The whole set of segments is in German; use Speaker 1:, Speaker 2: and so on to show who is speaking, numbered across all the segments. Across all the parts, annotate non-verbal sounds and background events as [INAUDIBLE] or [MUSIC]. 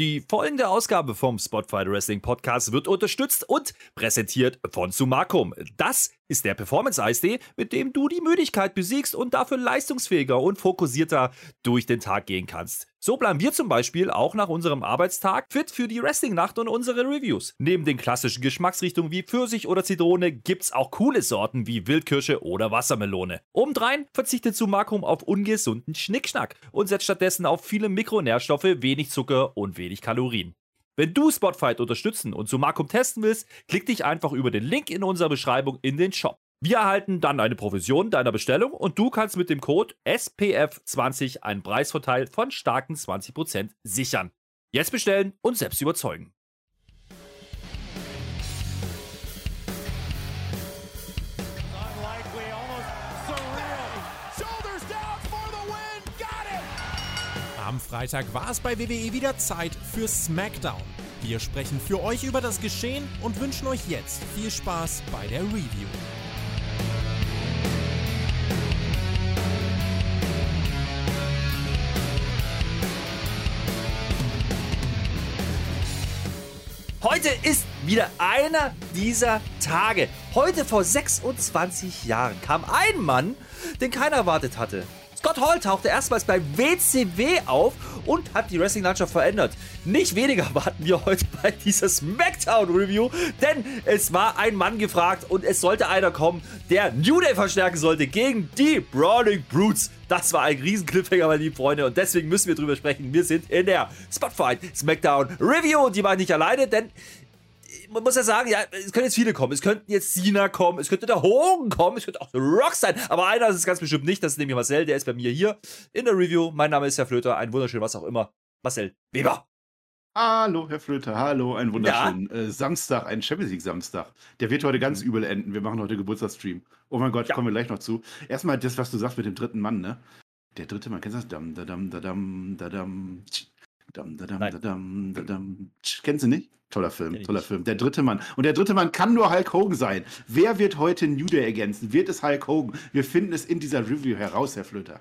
Speaker 1: Die folgende Ausgabe vom Spotfight Wrestling Podcast wird unterstützt und präsentiert von Sumakum. Das ist der Performance-Eistee, mit dem du die Müdigkeit besiegst und dafür leistungsfähiger und fokussierter durch den Tag gehen kannst. So bleiben wir zum Beispiel auch nach unserem Arbeitstag fit für die Wrestling-Nacht und unsere Reviews. Neben den klassischen Geschmacksrichtungen wie Pfirsich oder Zitrone gibt's auch coole Sorten wie Wildkirsche oder Wassermelone. Obendrein verzichtet Sumakum auf ungesunden Schnickschnack und setzt stattdessen auf viele Mikronährstoffe, wenig Zucker und wenig Kalorien. Wenn du Spotfight unterstützen und Sumakum testen willst, klick dich einfach über den Link in unserer Beschreibung in den Shop. Wir erhalten dann eine Provision deiner Bestellung und du kannst mit dem Code SPF20 einen Preisvorteil von starken 20% sichern. Jetzt bestellen und selbst überzeugen.
Speaker 2: Am Freitag war es bei WWE wieder Zeit für SmackDown. Wir sprechen für euch über das Geschehen und wünschen euch jetzt viel Spaß bei der Review.
Speaker 1: Heute ist wieder einer dieser Tage. Heute vor 26 Jahren kam ein Mann, den keiner erwartet hatte. Scott Hall tauchte erstmals bei WCW auf und hat die Wrestling-Landschaft verändert. Nicht weniger [LAUGHS] warten wir heute bei dieser SmackDown-Review, denn es war ein Mann gefragt und es sollte einer kommen, der New Day verstärken sollte gegen die Brawling Brutes. Das war ein riesen Cliffhanger, meine lieben Freunde, und deswegen müssen wir drüber sprechen. Wir sind in der Spotfight SmackDown Review und die war nicht alleine, denn man muss ja sagen, ja, es können jetzt viele kommen. Es könnten jetzt Cena kommen, es könnte der Hogan kommen, es könnte auch der Rock sein. Aber einer ist es ganz bestimmt nicht. Das ist nämlich Marcel, der ist bei mir hier in der Review. Mein Name ist Herr Flöter, ein wunderschön, was auch immer. Marcel Weber.
Speaker 3: Hallo, Herr Flöter, hallo, ein wunderschönen äh, Samstag, ein Champions League Samstag. Der wird heute ganz übel enden. Wir machen heute Geburtstagsstream. Oh mein Gott,
Speaker 1: Ja.
Speaker 3: kommen wir gleich noch zu. Erstmal das, was du sagst mit dem dritten Mann, ne? Der dritte Mann, kennst du das? Dam, da, dam, da, dam, da, dam, tsch. Dam, da,
Speaker 1: Nein.
Speaker 3: da, dam, da, tsch. Kennst du nicht? Toller Film,
Speaker 1: Kenn
Speaker 3: toller. Film. Der dritte Mann. Und der dritte Mann kann nur Hulk Hogan sein. Wer wird heute New Day ergänzen? Wird es Hulk Hogan? Wir finden es in dieser Review heraus, Herr Flöter.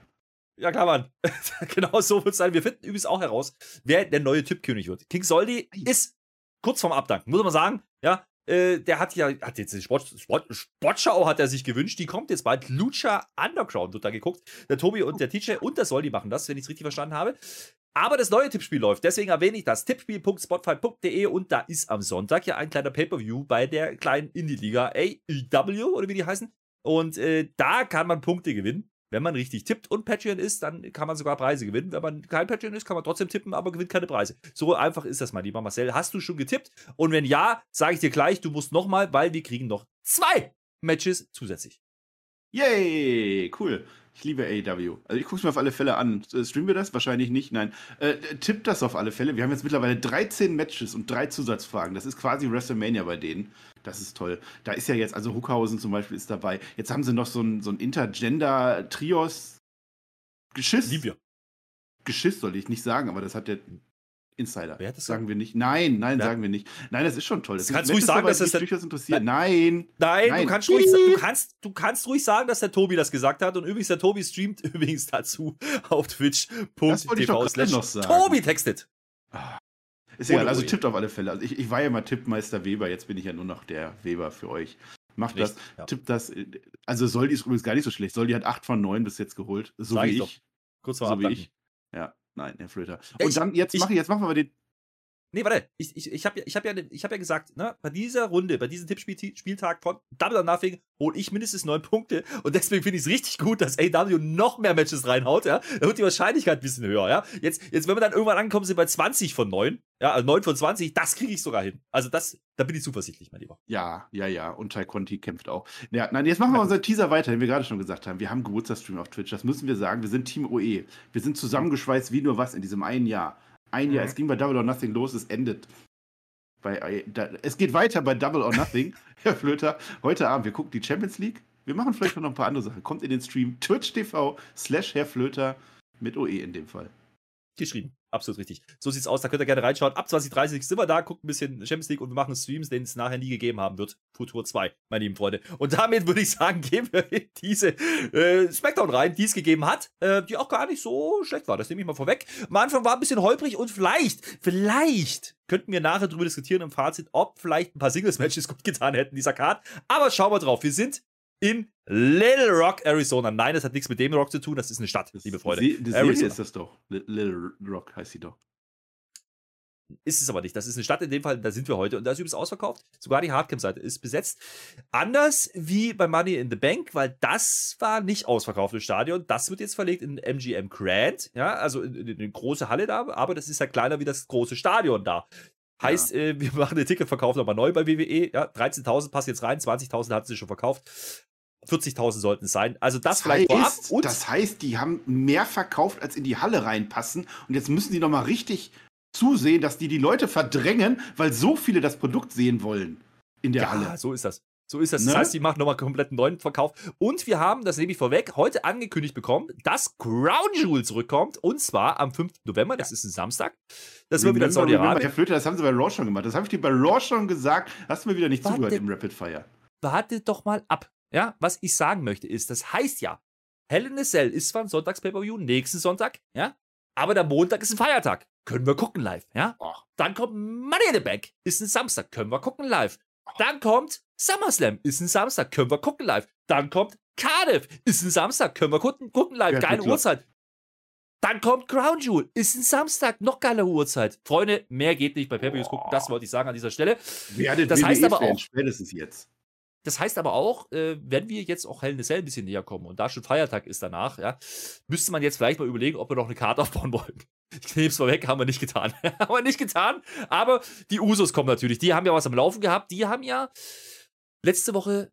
Speaker 1: Ja, klar, Mann. [LAUGHS] genau so wird es sein. Wir finden übrigens auch heraus, wer der neue Tippkönig wird. King Soldi ist kurz vorm Abdanken, muss man sagen. Ja, äh, der hat ja, hat jetzt die Sport, Sport, Sportschau hat er sich gewünscht, die kommt jetzt bald. Lucha Underground wird da geguckt. Der Tobi und der TJ und der Soldi machen das, wenn ich es richtig verstanden habe. Aber das neue Tippspiel läuft, deswegen erwähne ich das. Tippspiel.spotfight.de und da ist am Sonntag ja ein kleiner Pay-Per-View bei der kleinen Indie-Liga AEW oder wie die heißen. Und äh, da kann man Punkte gewinnen. Wenn man richtig tippt und Patreon ist, dann kann man sogar Preise gewinnen. Wenn man kein Patreon ist, kann man trotzdem tippen, aber gewinnt keine Preise. So einfach ist das, mein lieber Marcel. Hast du schon getippt? Und wenn ja, sage ich dir gleich, du musst nochmal, weil wir kriegen noch zwei Matches zusätzlich.
Speaker 3: Yay, cool. Ich liebe AEW. Also ich gucke es mir auf alle Fälle an. Äh, Streamen wir das? Wahrscheinlich nicht. Nein. Äh, tippt das auf alle Fälle. Wir haben jetzt mittlerweile 13 Matches und drei Zusatzfragen. Das ist quasi WrestleMania bei denen. Das ist toll. Da ist ja jetzt, also Huckhausen zum Beispiel ist dabei. Jetzt haben sie noch so ein, so ein Intergender-Trios. Geschiss.
Speaker 1: Lieben wir.
Speaker 3: Geschiss soll ich nicht sagen, aber das hat der Insider.
Speaker 1: Wer hat das
Speaker 3: sagen wir nicht. Nein, nein,
Speaker 1: Wer-
Speaker 3: sagen wir nicht. Nein, das ist schon toll. Das
Speaker 1: Du kannst ruhig sagen, dass das
Speaker 3: durchaus interessiert. Nein.
Speaker 1: Nein,
Speaker 3: Nein.
Speaker 1: Du, kannst ruhig, du, kannst, du kannst ruhig sagen, dass der Tobi das gesagt hat. Und übrigens, der Tobi streamt [LAUGHS] übrigens dazu auf twitch.tv slash. Tobi textet.
Speaker 3: Ist egal, also tippt auf alle Fälle. Also ich, ich war ja mal Tippmeister Weber, jetzt bin ich ja nur noch der Weber für euch. Macht das,
Speaker 1: ja.
Speaker 3: tippt das. Also Soldi ist übrigens gar nicht so schlecht. Soldi hat 8 von 9 bis jetzt geholt. So
Speaker 1: Sag
Speaker 3: wie
Speaker 1: ich
Speaker 3: ich.
Speaker 1: doch. Kurz vor
Speaker 3: So wie ich. Ja, nein, Herr Flöter. Und
Speaker 1: ich-
Speaker 3: dann, jetzt mach ich, jetzt machen wir den.
Speaker 1: Nee, warte. Ich, ich, ich habe ja, ich hab ja, ich hab ja gesagt, ne, bei dieser Runde, bei diesem Tippspieltag von Double or Nothing hole ich mindestens neun Punkte. Und deswegen finde ich es richtig gut, dass AW noch mehr Matches reinhaut. Ja? Da wird die Wahrscheinlichkeit ein bisschen höher. Ja? Jetzt, jetzt, wenn wir dann irgendwann ankommen, sind wir bei 20 von 9. Ja, also 9 von 20. Das kriege ich sogar hin. Also, das, da bin ich zuversichtlich, mein Lieber.
Speaker 3: Ja, ja, ja. Und Tai Conti kämpft auch. Ja, nein, jetzt machen wir unseren Teaser weiter, den wir gerade schon gesagt haben. Wir haben Geburtstagsstream auf Twitch. Das müssen wir sagen. Wir sind Team OE. Wir sind zusammengeschweißt wie nur was in diesem einen Jahr. Ein Jahr.
Speaker 1: Mhm.
Speaker 3: Es ging bei Double or Nothing los. Es endet. Bei, da, es geht weiter bei Double or Nothing. [LAUGHS] Herr Flöter, heute Abend, wir gucken die Champions League. Wir machen vielleicht noch ein paar andere Sachen. Kommt in den Stream Twitch TV slash Herr Flöter mit OE in dem Fall.
Speaker 1: Geschrieben. Absolut richtig. So sieht's aus. Da könnt ihr gerne reinschauen. Ab 2030 sind wir da, gucken ein bisschen Champions League und wir machen Streams, den es nachher nie gegeben haben wird. Futur 2, meine lieben Freunde. Und damit würde ich sagen, [LAUGHS] gehen wir in diese äh, Smackdown rein, die es gegeben hat, äh, die auch gar nicht so schlecht war. Das nehme ich mal vorweg. Am Anfang war ein bisschen holprig und vielleicht, vielleicht könnten wir nachher darüber diskutieren im Fazit, ob vielleicht ein paar Singles-Matches [LAUGHS] gut getan hätten, dieser Card. Aber schauen wir drauf. Wir sind in Little Rock, Arizona. Nein, das hat nichts mit dem Rock zu tun, das ist eine Stadt, liebe Freunde.
Speaker 3: Die, die Serie ist das doch. Little Rock heißt sie doch.
Speaker 1: Ist es aber nicht. Das ist eine Stadt in dem Fall, da sind wir heute und da ist übrigens ausverkauft. Sogar die Hardcamp-Seite ist besetzt. Anders wie bei Money in the Bank, weil das war nicht ausverkauftes Stadion. Das wird jetzt verlegt in MGM Grand, ja, also in, in eine große Halle da, aber das ist ja kleiner wie das große Stadion da. Heißt, ja. äh, wir [LAUGHS] machen den Ticketverkauf nochmal neu bei WWE. Ja, 13.000 passt jetzt rein, 20.000 hatten sie schon verkauft. 40.000 sollten es sein. Also das, das vielleicht
Speaker 3: heißt, vorab. Und das heißt, die haben mehr verkauft, als in die Halle reinpassen. Und jetzt müssen die nochmal richtig zusehen, dass die die Leute verdrängen, weil so viele das Produkt sehen wollen in der
Speaker 1: ja,
Speaker 3: Halle.
Speaker 1: So ist das. So ist das. Ne? Das heißt, die machen nochmal komplett einen neuen Verkauf. Und wir haben, das nehme ich vorweg, heute angekündigt bekommen, dass Crown Jewel zurückkommt. Und zwar am 5. November. Das ist ein Samstag. Das wird wieder in Saudi-Arabien.
Speaker 3: Herr Flöte, das haben sie bei Raw schon gemacht. Das habe ich dir bei Raw schon gesagt. Hast du mir wieder nicht warte, zugehört im Rapid Fire.
Speaker 1: Warte doch mal ab. Ja, was ich sagen möchte ist, das heißt ja, Hell in a Cell ist zwar ein Sonntags-Pay-Per-View, nächsten Sonntag, ja, aber der Montag ist ein Feiertag. Können wir gucken live, ja? Dann kommt Money in the Bank, ist ein Samstag, können wir gucken live. Dann kommt SummerSlam, ist ein Samstag, können wir gucken live. Dann kommt Cardiff, ist ein Samstag, können wir gucken, gucken live, ja, geile Uhrzeit. Dann kommt Crown Jewel, ist ein Samstag, noch geile Uhrzeit. Freunde, mehr geht nicht bei Pay-Per-Views gucken, das wollte ich sagen an dieser Stelle.
Speaker 3: das heißt aber auch, spätestens jetzt.
Speaker 1: Das heißt aber auch, äh, wenn wir jetzt auch Hell in a Cell ein bisschen näher kommen und da schon Feiertag ist danach, ja, müsste man jetzt vielleicht mal überlegen, ob wir noch eine Karte [LAUGHS] aufbauen wollen. Ich nehme es mal weg, haben wir nicht getan. [LAUGHS] haben wir nicht getan. Aber die Usos kommen natürlich. Die haben ja was am Laufen gehabt. Die haben ja letzte Woche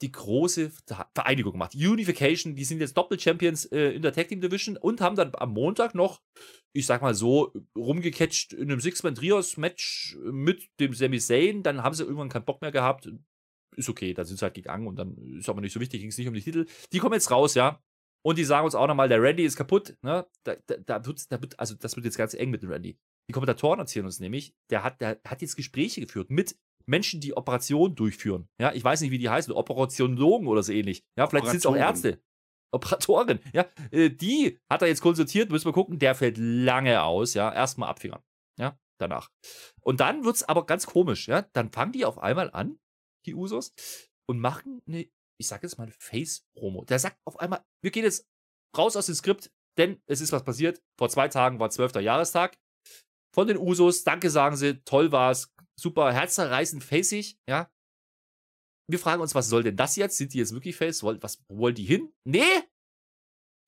Speaker 1: die große Vereinigung gemacht. Unification, die sind jetzt Doppel-Champions äh, in der Tag Team Division und haben dann am Montag noch, ich sag mal so, rumgecatcht in einem Six-Man-Trios-Match mit dem Sami Zayn. Dann haben sie irgendwann keinen Bock mehr gehabt ist okay, da sind sie halt gegangen und dann ist aber nicht so wichtig, ging es nicht um die Titel. Die kommen jetzt raus, ja. Und die sagen uns auch nochmal, der Randy ist kaputt, ne? Da, da, da, wird, da wird, also das wird jetzt ganz eng mit dem Randy. Die Kommentatoren erzählen uns nämlich, der hat, der hat jetzt Gespräche geführt mit Menschen, die Operationen durchführen. Ja, ich weiß nicht, wie die heißen, Operationologen oder so ähnlich. Ja, vielleicht sind es auch Ärzte. Operatorin, ja, äh, die hat er jetzt konsultiert, müssen wir gucken, der fällt lange aus, ja, erstmal abfingern, ja, danach. Und dann wird es aber ganz komisch, ja, dann fangen die auf einmal an, die Usos, und machen eine, ich sag jetzt mal, Face-Promo. Der sagt auf einmal, wir gehen jetzt raus aus dem Skript, denn es ist was passiert. Vor zwei Tagen war 12. Jahrestag von den Usos. Danke, sagen sie, toll war's, super, herzerreißend, facig, ja. Wir fragen uns, was soll denn das jetzt? Sind die jetzt wirklich face? Was wollen die hin? Nee!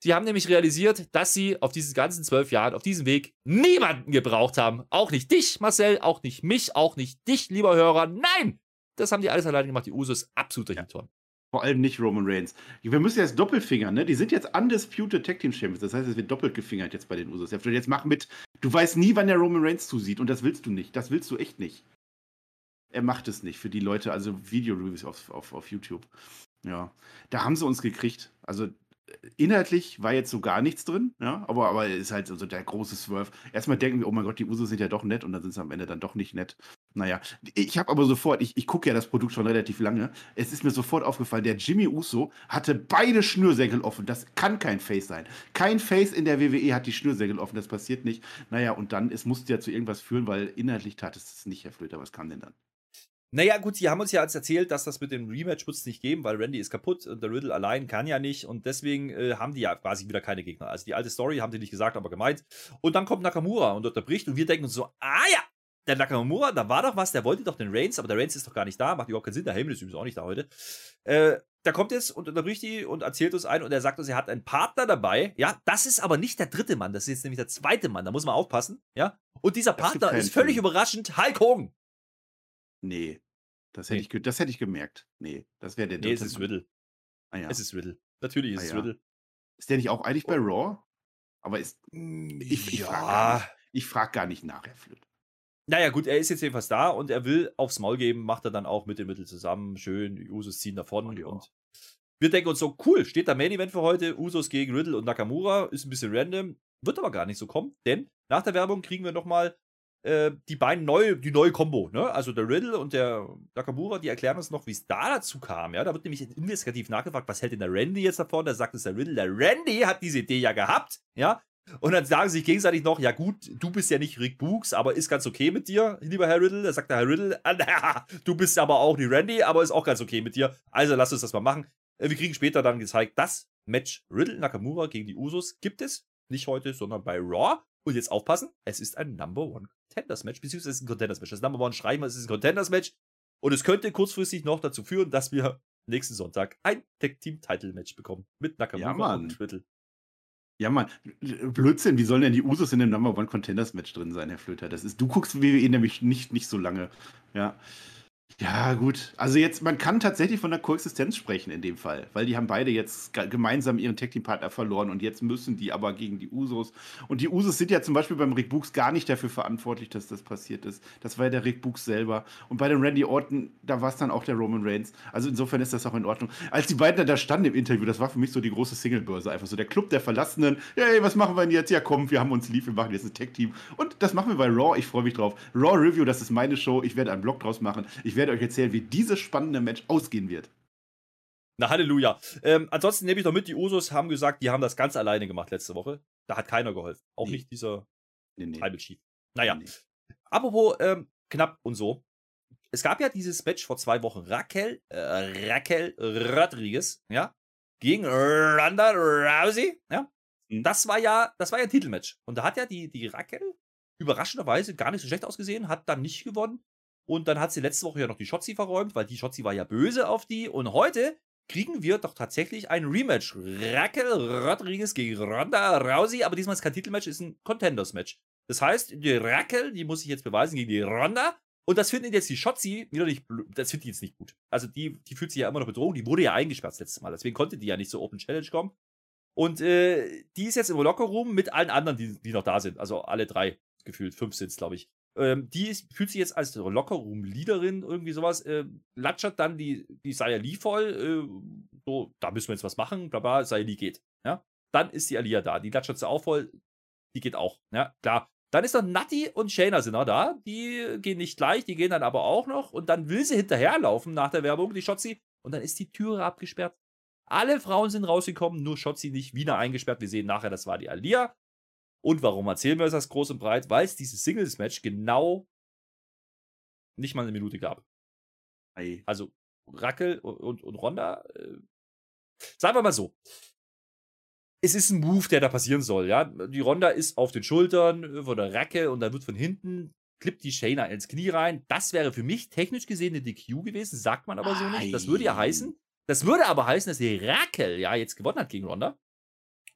Speaker 1: Sie haben nämlich realisiert, dass sie auf diesen ganzen zwölf Jahren, auf diesem Weg, niemanden gebraucht haben. Auch nicht dich, Marcel, auch nicht mich, auch nicht dich, lieber Hörer. Nein! Das haben die alles alleine gemacht. Die Usos absoluter ja. Hinton.
Speaker 3: Vor allem nicht Roman Reigns. Wir müssen jetzt doppelt fingern, ne? Die sind jetzt undisputed Tag Team Champions. Das heißt, es wird doppelt gefingert jetzt bei den Usos. Jetzt mach mit. Du weißt nie, wann der Roman Reigns zusieht. Und das willst du nicht. Das willst du echt nicht. Er macht es nicht für die Leute, also Video-Reviews auf, auf, auf YouTube. Ja. Da haben sie uns gekriegt. Also inhaltlich war jetzt so gar nichts drin, ja, aber, aber ist halt so der große Swerve. Erstmal denken wir, oh mein Gott, die Usos sind ja doch nett und dann sind sie am Ende dann doch nicht nett. Naja, ich habe aber sofort, ich, ich gucke ja das Produkt schon relativ lange, es ist mir sofort aufgefallen, der Jimmy Uso hatte beide Schnürsenkel offen. Das kann kein Face sein. Kein Face in der WWE hat die Schnürsenkel offen, das passiert nicht. Naja, und dann, es musste ja zu irgendwas führen, weil inhaltlich tat es das nicht, Herr Flöter. Was kam denn dann?
Speaker 1: Naja, gut, sie haben uns ja jetzt erzählt, dass das mit dem Rematch wird es nicht geben, weil Randy ist kaputt und der Riddle allein kann ja nicht und deswegen äh, haben die ja quasi wieder keine Gegner. Also die alte Story haben sie nicht gesagt, aber gemeint. Und dann kommt Nakamura und unterbricht und wir denken uns so, ah ja, der Nakamura, da war doch was, der wollte doch den Reigns, aber der Reigns ist doch gar nicht da, macht überhaupt keinen Sinn, der Heyman ist übrigens auch nicht da heute. Äh, der kommt jetzt und unterbricht die und erzählt uns ein und er sagt uns, er hat einen Partner dabei. Ja, das ist aber nicht der dritte Mann, das ist jetzt nämlich der zweite Mann, da muss man aufpassen. Ja, und dieser Partner ist völlig Film. überraschend Hulk Hogan.
Speaker 3: Nee. Das hätte, nee. ich, das hätte ich gemerkt. Nee, das wäre der
Speaker 1: Nee, es ist Riddle. Ah, ja. Es ist Riddle. Natürlich ist ah, es ja. Riddle.
Speaker 3: Ist der nicht auch eigentlich bei Raw? Aber ist. Hm, ich, ich ja. frage gar, frag gar nicht nach, Herr Flöte.
Speaker 1: Naja, gut, er ist jetzt jedenfalls da und er will aufs Maul geben, macht er dann auch mit dem Mittel zusammen. Schön, die Usos ziehen davon. Oh, und wir denken uns so, cool, steht da Main Event für heute, Usos gegen Riddle und Nakamura, ist ein bisschen random, wird aber gar nicht so kommen, denn Nach der Werbung kriegen wir nochmal äh, die beiden neue, die neue Combo, ne? Also der Riddle und der Nakamura, die erklären uns noch, wie es da dazu kam, ja? Da wird nämlich investigativ nachgefragt, was hält denn der Randy jetzt davon? Da sagt es der Riddle, der Randy hat diese Idee ja gehabt, ja? Und dann sagen sie sich gegenseitig noch, ja gut, du bist ja nicht Rick Books, aber ist ganz okay mit dir, lieber Herr Riddle. Da sagt der Herr Riddle, [LAUGHS] ah, du bist aber auch die Randy, aber ist auch ganz okay mit dir. Also lass uns das mal machen. Äh, wir kriegen später dann gezeigt, das Match Riddle Nakamura gegen die Usos gibt es. Nicht heute, sondern bei Raw. Und jetzt aufpassen, es ist ein Number One Contenders Match, beziehungsweise es ist ein Contenders Match. Das Number One schreiben wir, es ist ein Contenders Match. Und es könnte kurzfristig noch dazu führen, dass wir nächsten Sonntag ein Tag Team Title Match bekommen. Mit Nakamura
Speaker 3: Ja,
Speaker 1: und Riddle.
Speaker 3: Ja, Mann, Blödsinn, wie sollen denn die Usos in dem Number One Contenders Match drin sein, Herr Flöter? Das ist, du guckst WWE nämlich nicht, nicht so lange. Ja. Ja, gut. Also jetzt, man kann tatsächlich von der Koexistenz sprechen in dem Fall, weil die haben beide jetzt ge- gemeinsam ihren Tag Team Partner verloren und jetzt müssen die aber gegen die Usos. Und die Usos sind ja zum Beispiel beim Rick Books gar nicht dafür verantwortlich, dass das passiert ist. Das war ja der Rick Books selber. Und bei dem Randy Orton, da war es dann auch der Roman Reigns. Also insofern ist das auch in Ordnung. Als die beiden da standen im Interview, das war für mich so die große Singlebörse. Einfach so der Club der Verlassenen. Hey, was machen wir denn jetzt? Ja, komm, wir haben uns lieb, wir machen jetzt ein Tag Team. Und das machen wir bei Raw. Ich freue mich drauf. Raw Review, das ist meine Show. Ich werde einen Blog draus machen. Ich werde euch erzählen, wie dieses spannende Match ausgehen wird.
Speaker 1: Na, Halleluja. Ähm, ansonsten nehme ich noch mit, die Usos haben gesagt, die haben das ganz alleine gemacht letzte Woche. Da hat keiner geholfen. Auch
Speaker 3: Nee.
Speaker 1: nicht dieser
Speaker 3: Nee, nee.
Speaker 1: Tribal Chief. Naja,
Speaker 3: Nee.
Speaker 1: apropos ähm, knapp und so. Es gab ja dieses Match vor zwei Wochen. Raquel, äh, Raquel Rodriguez, ja, gegen Ronda Rousey, ja.
Speaker 3: Mhm.
Speaker 1: Das war ja, das war ja ein Titelmatch. Und da hat ja die, die Raquel überraschenderweise gar nicht so schlecht ausgesehen, hat dann nicht gewonnen. Und dann hat sie letzte Woche ja noch die Shotzi verräumt, weil die Shotzi war ja böse auf die. Und heute kriegen wir doch tatsächlich ein Rematch. Raquel Rodriguez gegen Ronda Rousey, aber diesmal ist kein Titelmatch, ist ein Contenders-Match. Das heißt, die Raquel, die muss sich jetzt beweisen gegen die Ronda. Und das findet jetzt die Shotzi wieder nicht, das findet die jetzt nicht gut. Also die, die fühlt sich ja immer noch bedroht. Die wurde ja eingesperrt das letzte Mal. Deswegen konnte die ja nicht so Open Challenge kommen. Und äh, die ist jetzt im Lockerroom mit allen anderen, die, die noch da sind. Also alle drei gefühlt. Fünf sind es, glaube ich. Ähm, die ist, fühlt sich jetzt als Lockerroom-Leaderin, irgendwie sowas, äh, latschert dann die, die Saya Lee voll, äh, so, da müssen wir jetzt was machen, bla bla, Saya Lee geht. Ja? Dann ist die Alia da, die latschert sie auch voll, die geht auch, ja, klar. Dann ist noch Natti und Shayna sind noch da, die gehen nicht gleich, die gehen dann aber auch noch und dann will sie hinterherlaufen nach der Werbung, die Shotzi, und dann ist die Türe abgesperrt. Alle Frauen sind rausgekommen, nur Shotzi nicht, wieder eingesperrt. Wir sehen nachher, das war die Alia. Und warum erzählen wir das groß und breit? Weil es dieses Singles-Match genau nicht mal eine Minute gab.
Speaker 3: Ei.
Speaker 1: Also Rackel und, und, und Ronda, äh, sagen wir mal so. Es ist ein Move, der da passieren soll, ja. Die Ronda ist auf den Schultern äh, von der Racke und dann wird von hinten, klippt die Shayna ins Knie rein. Das wäre für mich technisch gesehen eine DQ gewesen, sagt man aber so nicht. Das würde ja
Speaker 3: Ei.
Speaker 1: heißen, das würde aber heißen, dass die Rackel ja jetzt gewonnen hat gegen Ronda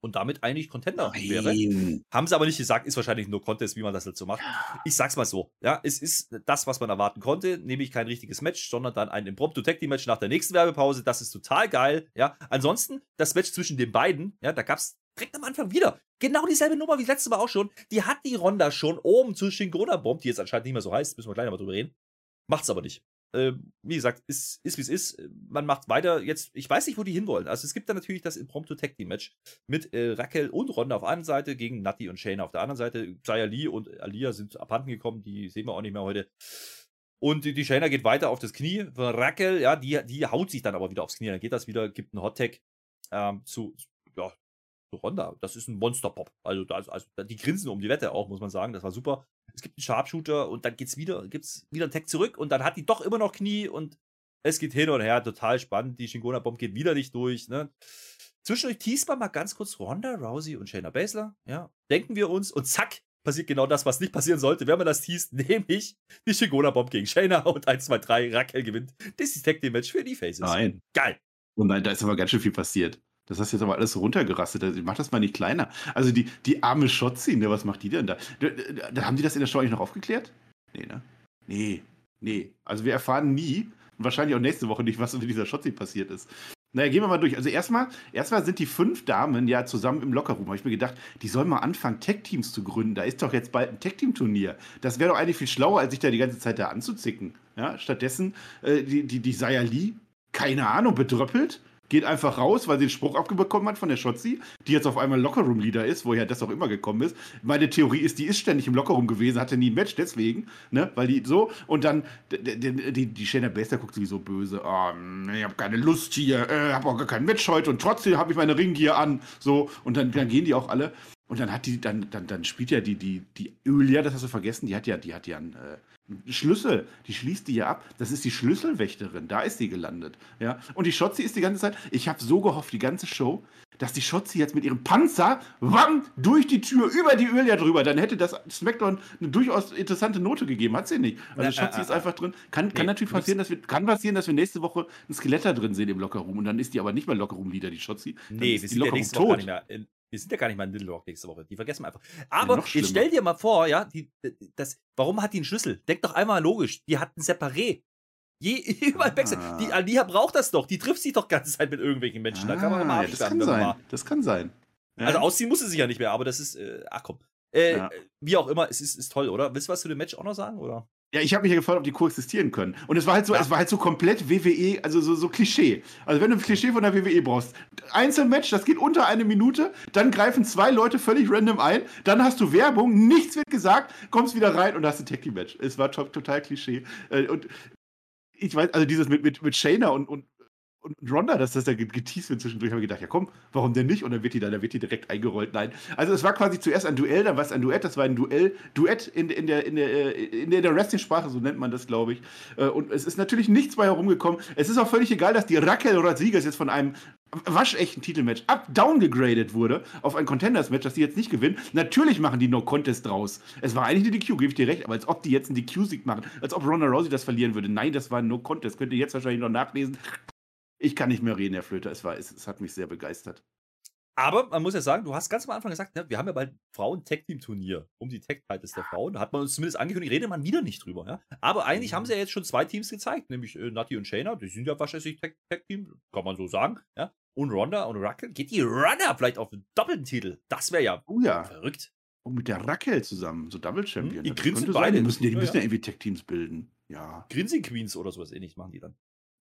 Speaker 1: und damit eigentlich Contender wäre.
Speaker 3: Nein.
Speaker 1: Haben sie aber nicht gesagt, ist wahrscheinlich nur Contest, wie man das halt so macht. Ich sag's mal so, ja, es ist das, was man erwarten konnte, nämlich kein richtiges Match, sondern dann ein Impromptu Tag Match nach der nächsten Werbepause. Das ist total geil, ja. Ansonsten, das Match zwischen den beiden, ja, da gab's direkt am Anfang wieder genau dieselbe Nummer wie das letzte Mal auch schon. Die hat die Ronda schon oben zu Shingona Bomb, die jetzt anscheinend nicht mehr so heißt, müssen wir gleich noch mal drüber reden. Macht's aber nicht. Ähm, wie gesagt, ist, ist wie es ist. Man macht weiter. Jetzt, ich weiß nicht, wo die hinwollen. Also es gibt dann natürlich das Impromptu Tag Team Match mit äh, Raquel und Ronda auf der einen Seite gegen Natti und Shayna auf der anderen Seite. Zaya Lee und Alia sind abhanden gekommen, die sehen wir auch nicht mehr heute. Und die, die Shayna geht weiter auf das Knie von Raquel, ja, die, die haut sich dann aber wieder aufs Knie. Dann geht das wieder, gibt einen Hot Tag ähm, zu, ja, Ronda. Das ist ein Monster-Pop. Also, da- also, die grinsen um die Wette auch, muss man sagen. Das war super. Es gibt einen Sharpshooter und dann geht's wieder, gibt's wieder einen Tag zurück und dann hat die doch immer noch Knie und es geht hin und her, total spannend. Die Shingona-Bomb geht wieder nicht durch. Ne? Zwischendurch teast man mal ganz kurz Ronda, Rousey und Shayna Baszler. Ja, denken wir uns und zack, passiert genau das, was nicht passieren sollte, wenn man das teast, [LAUGHS] nämlich die Shingona-Bomb gegen Shayna und 1, 2, 3, Raquel gewinnt. Das ist Tag Match für die Faces.
Speaker 3: Nein.
Speaker 1: Geil.
Speaker 3: Oh nein, da ist aber ganz schön viel passiert. Das hast du jetzt aber alles runtergerastet. Also, Mach das mal nicht kleiner. Also die, die arme Schotzi, ne, was macht die denn da? Da, da? da haben die das in der Show eigentlich noch aufgeklärt? Nee, ne? Nee, nee. Also wir erfahren nie, und wahrscheinlich auch nächste Woche nicht, was mit dieser Schotzi passiert ist. Naja, gehen wir mal durch. Also erstmal, erstmal sind die fünf Damen ja zusammen im Lockerroom. Habe ich mir gedacht, die sollen mal anfangen, Tech-Teams zu gründen. Da ist doch jetzt bald ein Tech-Team-Turnier. Das wäre doch eigentlich viel schlauer, als sich da die ganze Zeit da anzuzicken. Ja, stattdessen äh, die, die, die Saya Lee, keine Ahnung, bedröppelt. Geht einfach raus, weil sie den Spruch abbekommen hat von der Shotzi, die jetzt auf einmal Lockerroom-Leader ist, woher das auch immer gekommen ist. Meine Theorie ist, die ist ständig im Lockerroom gewesen, hatte nie ein Match, deswegen, ne, weil die so, und dann, die, die, die, die Shayna Baszler guckt sowieso böse, oh, ich habe keine Lust hier, äh, habe auch gar kein Match heute und trotzdem habe ich meine Ringgear an, so, und dann, dann gehen die auch alle. Und dann hat die, dann, dann, dann spielt ja die, die, die Julia, das hast du vergessen, die hat ja, die hat ja einen, äh, einen Schlüssel, die schließt die ja ab. Das ist die Schlüsselwächterin, da ist sie gelandet. Ja. Und die Schotzi ist die ganze Zeit, ich habe so gehofft, die ganze Show, dass die Schotzi jetzt mit ihrem Panzer wam, durch die Tür, über die Julia drüber, dann hätte das Smackdown eine durchaus interessante Note gegeben. Hat sie nicht. Also Schotzi
Speaker 1: äh,
Speaker 3: ist
Speaker 1: äh,
Speaker 3: einfach drin. Kann, kann
Speaker 1: nee,
Speaker 3: natürlich passieren, dass wir, kann passieren, dass wir nächste Woche ein Skelett da drin sehen im Lockerroom und dann ist die aber nicht mehr Lockerroom-Leader, die Schotzi. Dann
Speaker 1: Nee,
Speaker 3: ist
Speaker 1: wir
Speaker 3: die
Speaker 1: sind ja
Speaker 3: Lockerroom
Speaker 1: nächste Woche gar nicht mehr. Wir sind ja gar nicht mal in Little Rock nächste Woche. Die vergessen wir einfach. Aber
Speaker 3: noch
Speaker 1: jetzt stell dir mal vor, ja, die, das, warum hat die einen Schlüssel? Denk doch einmal logisch. Die hat einen Separé. Je, [LAUGHS] überall Backstage.
Speaker 3: Ah.
Speaker 1: Die Alia braucht das doch. Die trifft sich doch ganze Zeit mit irgendwelchen Menschen. da kann man mal
Speaker 3: Ah, das
Speaker 1: absperren,
Speaker 3: kann sein. Das kann sein. Ja.
Speaker 1: Also ausziehen musste sie ja nicht mehr, aber das ist, äh, ach komm. Äh,
Speaker 3: Ja.
Speaker 1: Wie auch immer, es ist, ist toll, oder? Willst du was zu dem Match auch noch sagen, oder?
Speaker 3: Ja, ich habe mich ja gefragt, ob die koexistieren können. Und es war halt so,
Speaker 1: Ja.
Speaker 3: es war halt so komplett WWE, also so, so Klischee. Also wenn du ein Klischee von der WWE brauchst, Einzelmatch, das geht unter eine Minute, dann greifen zwei Leute völlig random ein, dann hast du Werbung, nichts wird gesagt, kommst wieder rein und hast ein Tag Match. Es war to total Klischee. Äh, Und ich weiß, also dieses mit, mit, mit Shayna und, und, und Ronda, dass das da ge- geteased wird zwischendurch, habe ich gedacht, ja komm, warum denn nicht? Und dann wird die da, dann wird die direkt eingerollt. Nein. Also es war quasi zuerst ein Duell, dann war es ein Duett, das war ein Duell, Duett in, in der, in der, äh, in der, in der Wrestling-Sprache, so nennt man das, glaube ich. Äh, Und es ist natürlich nichts bei herumgekommen. Es ist auch völlig egal, dass die Raquel Rodriguez jetzt von einem waschechten Titelmatch up downgegradet wurde auf ein Contenders-Match, das die jetzt nicht gewinnen. Natürlich machen die No Contest draus. Es war eigentlich eine DQ, gebe ich dir recht, aber als ob die jetzt einen DQ-Sieg machen, als ob Ronda Rousey das verlieren würde. Nein, das war ein No Contest. Könnt ihr jetzt wahrscheinlich noch nachlesen. Ich kann nicht mehr reden, Herr Flöter. Es, war, es, es hat mich sehr begeistert.
Speaker 1: Aber man muss ja sagen, du hast ganz am Anfang gesagt, ne, wir haben ja bald Frauen-Tag-Team-Turnier um die Tag-Titles der Frauen. Da hat man uns zumindest angekündigt, redet man wieder nicht drüber. Ja? Aber eigentlich haben sie ja jetzt schon zwei Teams gezeigt, nämlich äh, Nati und Shayna. Die sind ja wahrscheinlich Tag-Team, kann man so sagen. Ja? Und Ronda und Raquel. Geht die Runner vielleicht auf einen doppelten Titel? Das wäre ja
Speaker 3: Oh ja.
Speaker 1: verrückt.
Speaker 3: Und mit der Raquel zusammen, so Double Champion.
Speaker 1: Hm, die
Speaker 3: Das
Speaker 1: grinsen
Speaker 3: sein.
Speaker 1: beide.
Speaker 3: Die müssen, ja- die
Speaker 1: Ja,
Speaker 3: müssen
Speaker 1: ja.
Speaker 3: irgendwie Tech-Teams bilden. Ja,
Speaker 1: Grinsing Queens oder sowas ähnlich machen die dann.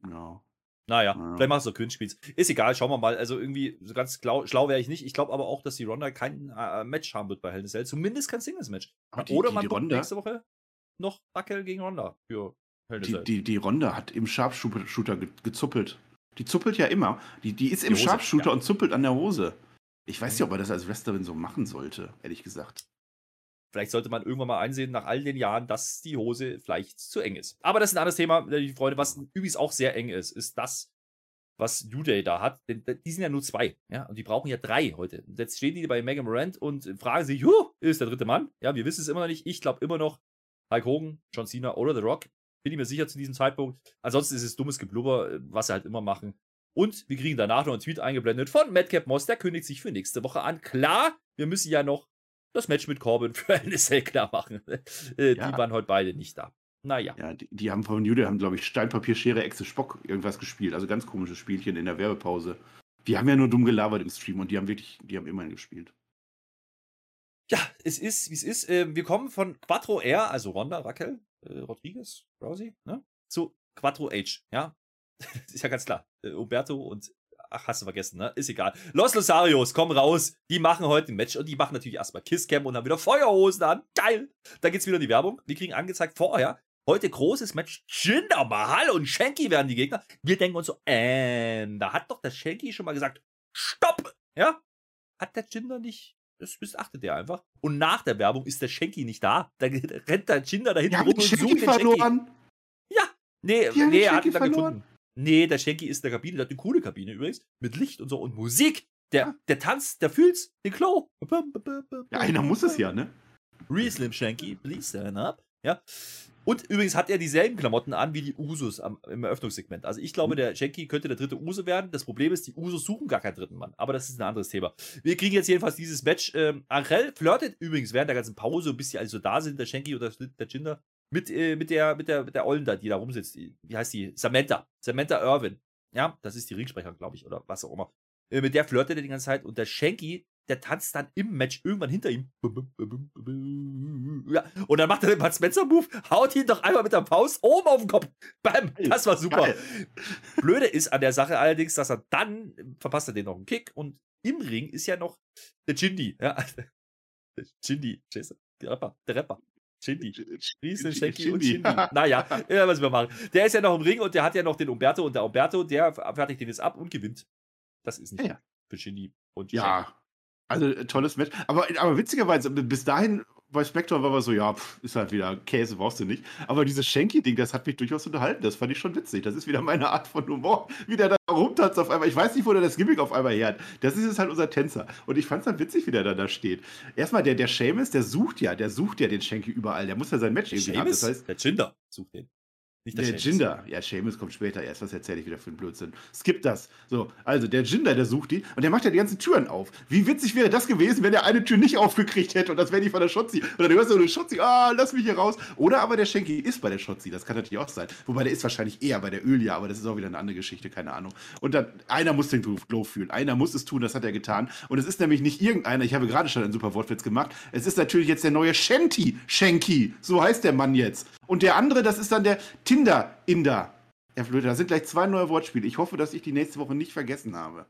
Speaker 3: ja.
Speaker 1: Naja,
Speaker 3: Ja.
Speaker 1: vielleicht machst du Queens. Ist egal, schauen wir mal. Also irgendwie so ganz schlau, schlau wäre ich nicht. Ich glaube aber auch, dass die Ronda kein äh, Match haben wird bei Hell in a Cell. Zumindest kein Singles-Match.
Speaker 3: Die-
Speaker 1: Oder
Speaker 3: die-
Speaker 1: man
Speaker 3: die Ronda-
Speaker 1: nächste Woche noch Raquel gegen Ronda für Hell in a
Speaker 3: Die,
Speaker 1: Cell.
Speaker 3: die, die Ronda hat im Sharpshooter ge gezuppelt. Die zuppelt ja immer. Die, die ist im
Speaker 1: Hose,
Speaker 3: Sharpshooter
Speaker 1: ja.
Speaker 3: und zuppelt an der Hose. Ich weiß nicht, ob er das als Wrestlerin so machen sollte, ehrlich gesagt.
Speaker 1: Vielleicht sollte man irgendwann mal einsehen, nach all den Jahren, dass die Hose vielleicht zu eng ist. Aber das ist ein anderes Thema, äh, die Freunde. Was übrigens auch sehr eng ist, ist das, was New Day da hat. Denn die sind ja nur zwei. Ja, und die brauchen ja drei heute. Und jetzt stehen die bei Mega Morant und fragen sich, huh, ist der dritte Mann? Ja, wir wissen es immer noch nicht. Ich glaube immer noch Hulk Hogan, John Cena oder The Rock. Bin ich mir sicher zu diesem Zeitpunkt. Ansonsten ist es dummes Geblubber, äh, was sie halt immer machen. Und wir kriegen danach noch einen Tweet eingeblendet von Madcap Moss, der kündigt sich für nächste Woche an. Klar, wir müssen ja noch das Match mit Corbin [LAUGHS] für NSL klar machen. Äh,
Speaker 3: Ja.
Speaker 1: Die waren heute beide nicht da. Naja.
Speaker 3: Ja, die, die haben von Jude, haben, glaube ich, Steinpapier, Schere, Echse, Spock irgendwas gespielt. Also ganz komisches Spielchen in der Werbepause. Die haben ja nur dumm gelabert im Stream und die haben wirklich, die haben immerhin gespielt.
Speaker 1: Ja, es ist, wie es ist. Ähm, wir kommen von Quattro R, also Ronda, Raquel, äh, Rodriguez, Rousey, ne? zu Quattro H, ja? [LAUGHS] ist ja ganz klar. Äh, Umberto und, ach, hast du vergessen, ne? Ist egal. Los Losarios, komm raus. Die machen heute ein Match und die machen natürlich erstmal Kisscam und haben wieder Feuerhosen an. Geil. Da geht's wieder in die Werbung. Wir kriegen angezeigt vorher, heute großes Match. Jinder Mahal und Shanky werden die Gegner. Wir denken uns so, ähm, da hat doch der Shanky schon mal gesagt, stopp, ja? Hat der Jinder nicht das missachtet er einfach. Und nach der Werbung ist der Schenki nicht da. Da rennt der Jinder da hinten
Speaker 3: Die haben
Speaker 1: rum und
Speaker 3: Schenki
Speaker 1: sucht den Schenki.
Speaker 3: verloren.
Speaker 1: Nee,
Speaker 3: Die haben
Speaker 1: nee
Speaker 3: den
Speaker 1: er hat
Speaker 3: Schenki
Speaker 1: ihn dann
Speaker 3: verloren.
Speaker 1: gefunden. Nee, der Schenki ist in der Kabine. Der hat eine coole Kabine übrigens. Mit Licht und so und Musik. Der, der tanzt, der fühlt's, den Klo.
Speaker 3: Ja, einer muss es ja, ne?
Speaker 1: Reslim Shanky, please stand up. Ja. Und übrigens hat er dieselben Klamotten an wie die Usos am, im Eröffnungssegment. Also ich glaube, der Shanky könnte der dritte Uso werden. Das Problem ist, die Usos suchen gar keinen dritten Mann. Aber das ist ein anderes Thema. Wir kriegen jetzt jedenfalls dieses Match. Ähm, Angel flirtet übrigens während der ganzen Pause, bis die alle so da sind, der Shanky oder der Jinder, mit, äh, mit, der, mit, der, mit der Ollen da, die da rumsitzt. Die- Wie heißt die? Samantha. Samantha Irvin. Ja, das ist die Ringsprecherin, glaube ich, oder was auch immer. Äh, mit der flirtet er die ganze Zeit und der Shanky der tanzt dann im Match irgendwann hinter ihm. Ja, und dann macht er den Bud Spencer-Move, haut ihn doch einmal mit der Faust oben auf den Kopf. Bam, das war super.
Speaker 3: Geil.
Speaker 1: Blöde ist an der Sache allerdings, dass er dann verpasst er den noch einen Kick und im Ring ist ja noch der Jindy. Ja. [LAUGHS] Der Jindy, der Rapper, der Rapper. Jindy. Riesen, Shanky und.
Speaker 3: Shindy. [LAUGHS]
Speaker 1: Naja, ja, was wir machen. Der ist ja noch im Ring und der hat ja noch den Umberto und der Umberto, der fertigt den jetzt ab und gewinnt. Das ist nicht
Speaker 3: Ja.
Speaker 1: für Shindy und
Speaker 3: Ja, also äh, tolles Match. Aber, aber witzigerweise, bis dahin bei Spectre war man so, ja, pff, ist halt wieder Käse, brauchst du nicht. Aber dieses Shanky-Ding, das hat mich durchaus unterhalten. Das fand ich schon witzig. Das ist wieder meine Art von Humor. Wie der da rumtanzt auf einmal. Ich weiß nicht, wo der das Gimmick auf einmal her hat. Das ist jetzt halt unser Tänzer. Und ich fand es dann witzig, wie der da, da steht. Erstmal, der, der Seamus, der sucht ja, der sucht ja den Shanky überall. Der muss ja sein Match irgendwie haben. Das heißt,
Speaker 1: der Jinder sucht den. Nicht der,
Speaker 3: der. Jinder, ja, Seamus kommt später erst. Was erzähle ich wieder für einen Blödsinn? Skip das. So, also der Jinder, der sucht ihn und der macht ja die ganzen Türen auf. Wie witzig wäre das gewesen, wenn er eine Tür nicht aufgekriegt hätte und das wäre die von der Schotzi. Oder du hörst so eine Schotzi, ah, lass mich hier raus. Oder aber der Schenki ist bei der Schotzi, das kann natürlich auch sein. Wobei der ist wahrscheinlich eher bei der Ölia, aber das ist auch wieder eine andere Geschichte, keine Ahnung. Und dann, einer muss den Glow fühlen, einer muss es tun, das hat er getan. Und es ist nämlich nicht irgendeiner, ich habe gerade schon einen super Wortwitz gemacht, es ist natürlich jetzt der neue Shanti Schenki, so heißt der Mann jetzt. Und der andere, das ist dann der Tinder-Inder. Ja, Flöte, da sind gleich zwei neue Wortspiele. Ich hoffe, dass ich die nächste Woche nicht vergessen habe.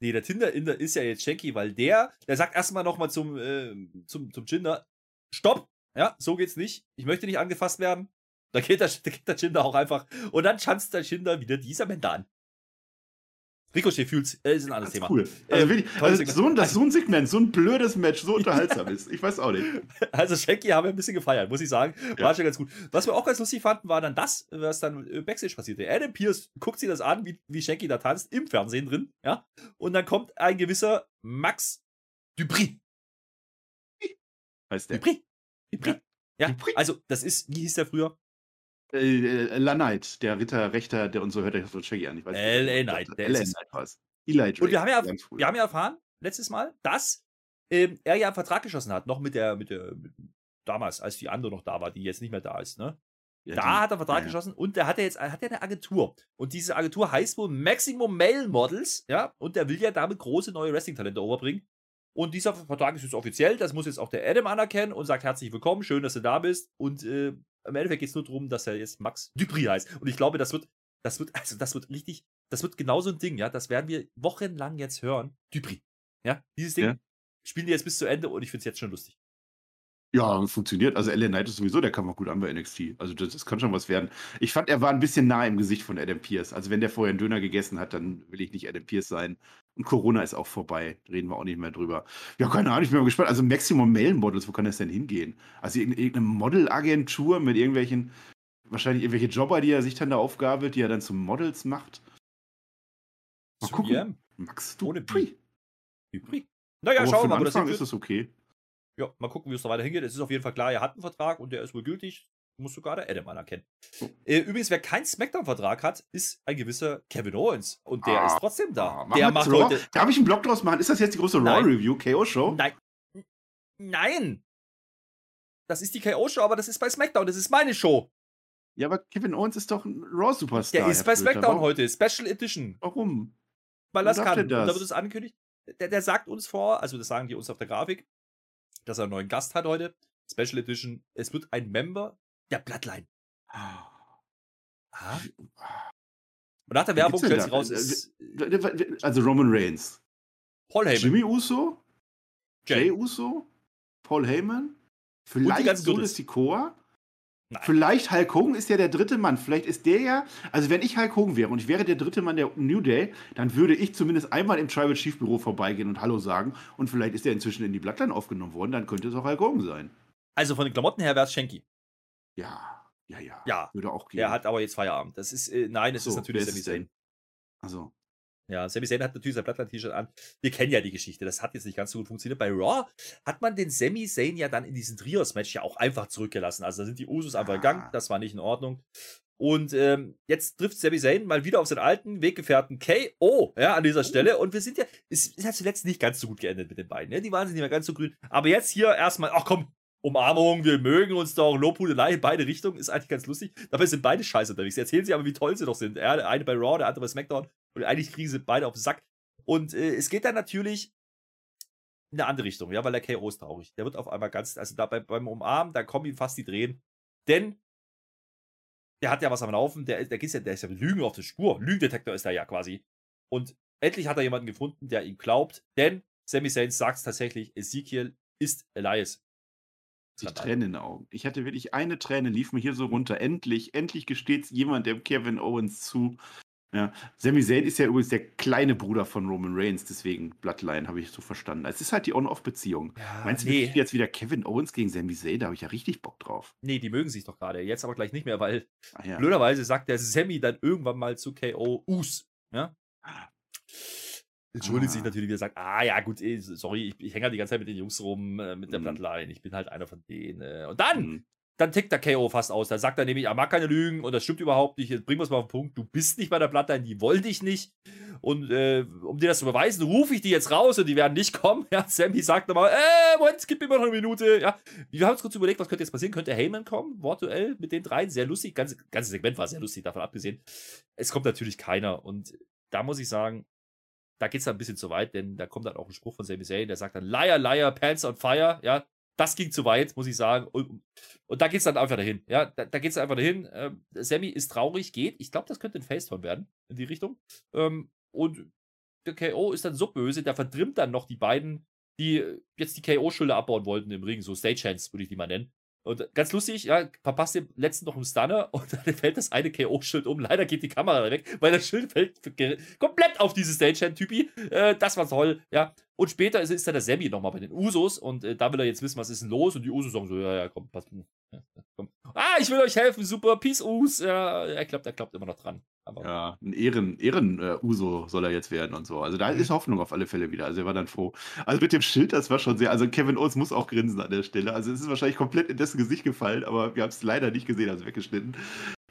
Speaker 1: Nee, der Tinder-Inder ist ja jetzt Shanky, weil der, der sagt erstmal nochmal zum, äh, zum, zum Jinder, stopp! Ja, so geht's nicht. Ich möchte nicht angefasst werden. Da geht der, [LAUGHS] da geht der Jinder auch einfach. Und dann schanzt der Jinder wieder dieser Männer an. Ricochet fühlt's, äh, ist ein anderes Thema.
Speaker 3: cool. Also,
Speaker 1: Ähm,
Speaker 3: wirklich, also so, ein, dass so ein Segment, so ein blödes Match so unterhaltsam [LAUGHS] ist. Ich weiß auch nicht.
Speaker 1: Also Shanky haben wir ein bisschen gefeiert, muss ich sagen. War schon ganz gut. Was wir auch ganz lustig fanden, war dann das, was dann äh, Backstage passierte. Adam Pierce guckt sich das an, wie, wie Shanky da tanzt, im Fernsehen drin, ja. Und dann kommt ein gewisser Max Dupri.
Speaker 3: Heißt der.
Speaker 1: Dupri. Dupri. Ja,
Speaker 3: Dupri.
Speaker 1: also das ist, wie hieß der früher?
Speaker 3: Äh, äh, La Knight, der Ritter, Rechter, der und so hört euch so Shaggy an. Ich weiß nicht,
Speaker 1: L.A. Knight,
Speaker 3: L.A.
Speaker 1: ist es.
Speaker 3: Knight war's. Eli Drake.
Speaker 1: Und wir haben ja, wir haben ja erfahren, letztes Mal, dass ähm, er ja einen Vertrag geschossen hat, noch mit der, mit der, mit, damals, als die andere noch da war, die jetzt nicht mehr da ist, ne?
Speaker 3: Ja,
Speaker 1: da
Speaker 3: die-
Speaker 1: hat er einen Vertrag
Speaker 3: ja,
Speaker 1: geschossen und der hat ja jetzt hat ja eine Agentur. Und diese Agentur heißt wohl Maximum Male Models, ja, und der will ja damit große neue Wrestling-Talente overbringen. Und dieser Vertrag ist jetzt offiziell, das muss jetzt auch der Adam anerkennen und sagt herzlich willkommen, schön, dass du da bist. Und äh, im Endeffekt geht es nur darum, dass er jetzt Max Dupri heißt. Und ich glaube, das wird, das wird, also das wird richtig, das wird genau so ein Ding, ja, das werden wir wochenlang jetzt hören. Dupri. Ja, dieses Ding
Speaker 3: Ja.
Speaker 1: spielen die jetzt bis zu Ende und ich finde es jetzt schon lustig.
Speaker 3: Ja, funktioniert. Also Ellen Knight ist sowieso, der kam auch gut an bei NXT. Also das, das kann schon was werden. Ich fand, er war ein bisschen nah im Gesicht von Adam Pierce. Also wenn der vorher einen Döner gegessen hat, dann will ich nicht Adam Pierce sein. Und Corona ist auch vorbei. Reden wir auch nicht mehr drüber. Ja, keine Ahnung, ich bin mal gespannt. Also Maximum Male Models, wo kann das denn hingehen? Also irgendeine Modelagentur mit irgendwelchen, wahrscheinlich irgendwelche Jobber, die er sich dann da aufgabelt, die er dann zu Models macht. Mal
Speaker 1: Zu
Speaker 3: gucken.
Speaker 1: EM.
Speaker 3: Max
Speaker 1: Ohne
Speaker 3: Dupri.
Speaker 1: Dupri. Naja, schauen wir mal, das
Speaker 3: Anfang
Speaker 1: hinführt.
Speaker 3: ist das okay.
Speaker 1: Ja, mal gucken, wie es da weiter hingeht. Es ist auf jeden Fall klar, er hat einen Vertrag und der ist wohl gültig. Muss sogar der Adam anerkennen. Äh, übrigens, wer keinen Smackdown-Vertrag hat, ist ein gewisser Kevin Owens. Und der
Speaker 3: Ah.
Speaker 1: ist trotzdem da.
Speaker 3: Ah,
Speaker 1: der macht heute.
Speaker 3: Darf ich einen Blog draus machen? Ist das jetzt die große. Raw-Review, KO-Show?
Speaker 1: Nein. Nein! Das ist die KO-Show, aber das ist bei SmackDown. Das ist meine Show.
Speaker 3: Ja, aber Kevin Owens ist doch ein Raw-Superstar.
Speaker 1: Der ist bei
Speaker 3: Flöter.
Speaker 1: SmackDown
Speaker 3: Warum-
Speaker 1: heute. Special Edition.
Speaker 3: Warum?
Speaker 1: Weil das kann. Und da wird es angekündigt. Der, der sagt uns vor, also das sagen die uns auf der Grafik, dass er einen neuen Gast hat heute. Special Edition. Es wird ein Member der Bloodline. Ah. Und nach der
Speaker 3: Wer
Speaker 1: Werbung stellt sich raus, ist
Speaker 3: Also Roman Reigns.
Speaker 1: Paul Heyman.
Speaker 3: Jimmy Uso? Jay
Speaker 1: Jay.
Speaker 3: Uso? Paul Heyman? Vielleicht Solis. Sikoa?
Speaker 1: Nein.
Speaker 3: Vielleicht Hulk Hogan ist ja der dritte Mann. Vielleicht ist der ja, also wenn ich Hulk Hogan wäre und ich wäre der dritte Mann der New Day, dann würde ich zumindest einmal im Tribal Chief Büro vorbeigehen und Hallo sagen. Und vielleicht ist er inzwischen in die Bloodline aufgenommen worden, dann könnte es auch Hulk Hogan sein.
Speaker 1: Also von den Klamotten her wäre es Shanky.
Speaker 3: Ja, ja, ja.
Speaker 1: Ja,
Speaker 3: Würde auch gehen.
Speaker 1: Der hat aber jetzt Feierabend. Das ist, äh, nein, es
Speaker 3: So,
Speaker 1: ist natürlich Sami? Zayn.
Speaker 3: Also,
Speaker 1: Ja, Sami Zayn hat natürlich sein Bloodline-T-Shirt an. Wir kennen ja die Geschichte. Das hat jetzt nicht ganz so gut funktioniert. Bei Raw hat man den Sami Zayn ja dann in diesem Trios-Match ja auch einfach zurückgelassen. Also da sind die Usos einfach
Speaker 3: Ah.
Speaker 1: gegangen. Das war nicht in Ordnung. Und ähm, jetzt trifft Sami Zayn mal wieder auf seinen alten Weggefährten KO ja, an dieser Stelle. Und wir sind ja, es, es hat zuletzt nicht ganz so gut geendet mit den beiden. Ne? Die waren nicht mehr ganz so grün. Aber jetzt hier erstmal, ach komm, Umarmung, wir mögen uns doch, Lobhudelei in beide Richtungen, ist eigentlich ganz lustig. Dabei sind beide scheiße unterwegs. Erzählen sie aber, wie toll sie doch sind. Ja, der eine bei Raw, der andere bei SmackDown. Und eigentlich kriegen sie beide auf den Sack. Und äh, es geht dann natürlich in eine andere Richtung, ja, weil der KO ist traurig. Der wird auf einmal ganz, also da bei, beim Umarmen, da kommen ihm fast die Drehen. Denn der hat ja was am Laufen, der, der, ist ja, der ist ja Lügen auf der Spur. Lügendetektor ist er ja quasi. Und endlich hat er jemanden gefunden, der ihm glaubt, denn Sammy Zayn sagt tatsächlich, Ezekiel ist Elias.
Speaker 3: Ich Tränen in den Augen. Ich hatte wirklich eine Träne, lief mir hier so runter. Endlich, endlich gesteht jemand dem Kevin Owens zu. Ja, Sami Zayn ist ja übrigens der kleine Bruder von Roman Reigns, deswegen Bloodline habe ich so verstanden. Es ist halt die On-Off-Beziehung. Ja, Meinst du, nee. jetzt wieder Kevin Owens gegen Sami Zayn? Da habe ich ja richtig Bock drauf.
Speaker 1: Nee, die mögen sich doch gerade. Jetzt aber gleich nicht mehr, weil ah, ja. blöderweise sagt der Sami dann irgendwann mal zu KO Us. Ja? Entschuldigt ah. sich natürlich wieder, sagt, ah ja, gut, ey, sorry, ich, ich hänge halt die ganze Zeit mit den Jungs rum, äh, mit der mhm. Bloodline, ich bin halt einer von denen. Äh. Und dann mhm dann tickt der KO fast aus. Da sagt er nämlich, er mag keine Lügen und das stimmt überhaupt nicht. Jetzt bringen wir es mal auf den Punkt. Du bist nicht bei der Bloodline, die wollte ich nicht. Und äh, um dir das zu beweisen, rufe ich die jetzt raus und die werden nicht kommen. [LAUGHS] Ja, Sammy sagt nochmal, äh, Moment, gib mir noch eine Minute. Ja, wir haben uns kurz überlegt, was könnte jetzt passieren. Könnte Heyman kommen, Wortduell mit den dreien. Sehr lustig. Ganze, ganze Segment war sehr lustig, davon abgesehen. Es kommt natürlich keiner. Und da muss ich sagen, da geht es dann ein bisschen zu weit, denn da kommt dann auch ein Spruch von Sami Zayn, der sagt dann, Liar, Liar, Pants on Fire. Ja, das ging zu weit, muss ich sagen. Und, und da geht es dann einfach dahin. Ja, da, da geht es einfach dahin. Ähm, Sammy ist traurig, geht. Ich glaube, das könnte ein Faceturn werden in die Richtung. Ähm, und der KO ist dann so böse, der verdrimmt dann noch die beiden, die jetzt die KO-Schilder abbauen wollten im Ring. So Stagehands würde ich die mal nennen. Und ganz lustig, ja, verpasst den letzten noch einen Stunner [LAUGHS] und dann fällt das eine KO-Schild um. Leider geht die Kamera weg, weil das Schild fällt komplett auf diese Stagehand-Typi. Äh, das war toll, ja. Und später ist, ist dann der Sammy nochmal bei den Usos und äh, da will er jetzt wissen, was ist denn los. Und die Usos sagen so, ja, ja, komm, pass, komm. Ah, ich will euch helfen, super, Peace, Us. Ja, er glaubt, er glaubt immer noch dran.
Speaker 3: Aber ja, ein Ehren, Ehren äh, Uso soll er jetzt werden und so. Also da mhm. ist Hoffnung auf alle Fälle wieder. Also er war dann froh. Also mit dem Schild, das war schon sehr. Also Kevin Owens muss auch grinsen an der Stelle. Also es ist wahrscheinlich komplett in dessen Gesicht gefallen, aber wir haben es leider nicht gesehen, also weggeschnitten.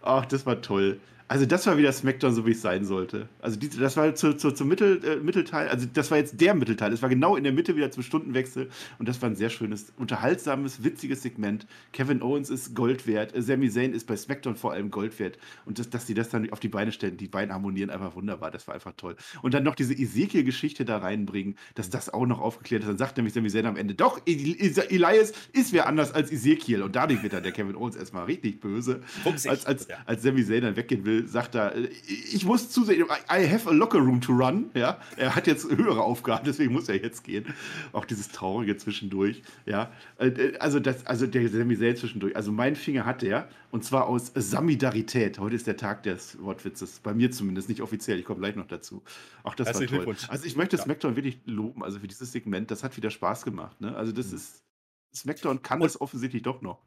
Speaker 3: Ach, das war toll. Also das war wieder SmackDown, so wie es sein sollte. Also die, das war zu, zu, zum Mittel, äh, Mittelteil, also das war jetzt der Mittelteil. Es war genau in der Mitte wieder zum Stundenwechsel und das war ein sehr schönes, unterhaltsames, witziges Segment. Kevin Owens ist Gold wert, äh, Sami Zayn ist bei SmackDown vor allem Gold wert und das, dass die das dann auf die Beine stellen, die beiden harmonieren einfach wunderbar, das war einfach toll. Und dann noch diese Ezekiel-Geschichte da reinbringen, dass das auch noch aufgeklärt ist. Dann sagt nämlich Sami Zayn am Ende, doch, Elias ist wer anders als Ezekiel und dadurch wird dann der Kevin Owens erstmal richtig böse, als, als, als Sami Zayn dann weggehen will sagt er, ich muss zusehen, I have a locker room to run. Ja, er hat jetzt höhere Aufgaben, deswegen muss er jetzt gehen. Auch dieses Traurige zwischendurch. Ja, äh, also, das, also der Sami Zayn zwischendurch. Also mein Finger hat er und zwar aus Samidarität. Heute ist der Tag des Wortwitzes. Bei mir zumindest, nicht offiziell. Ich komme gleich noch dazu. Auch das war toll. Also ich möchte ja. SmackDown wirklich loben, also für dieses Segment. Das hat wieder Spaß gemacht. Ne? Also das mhm. ist, SmackDown kann es offensichtlich doch noch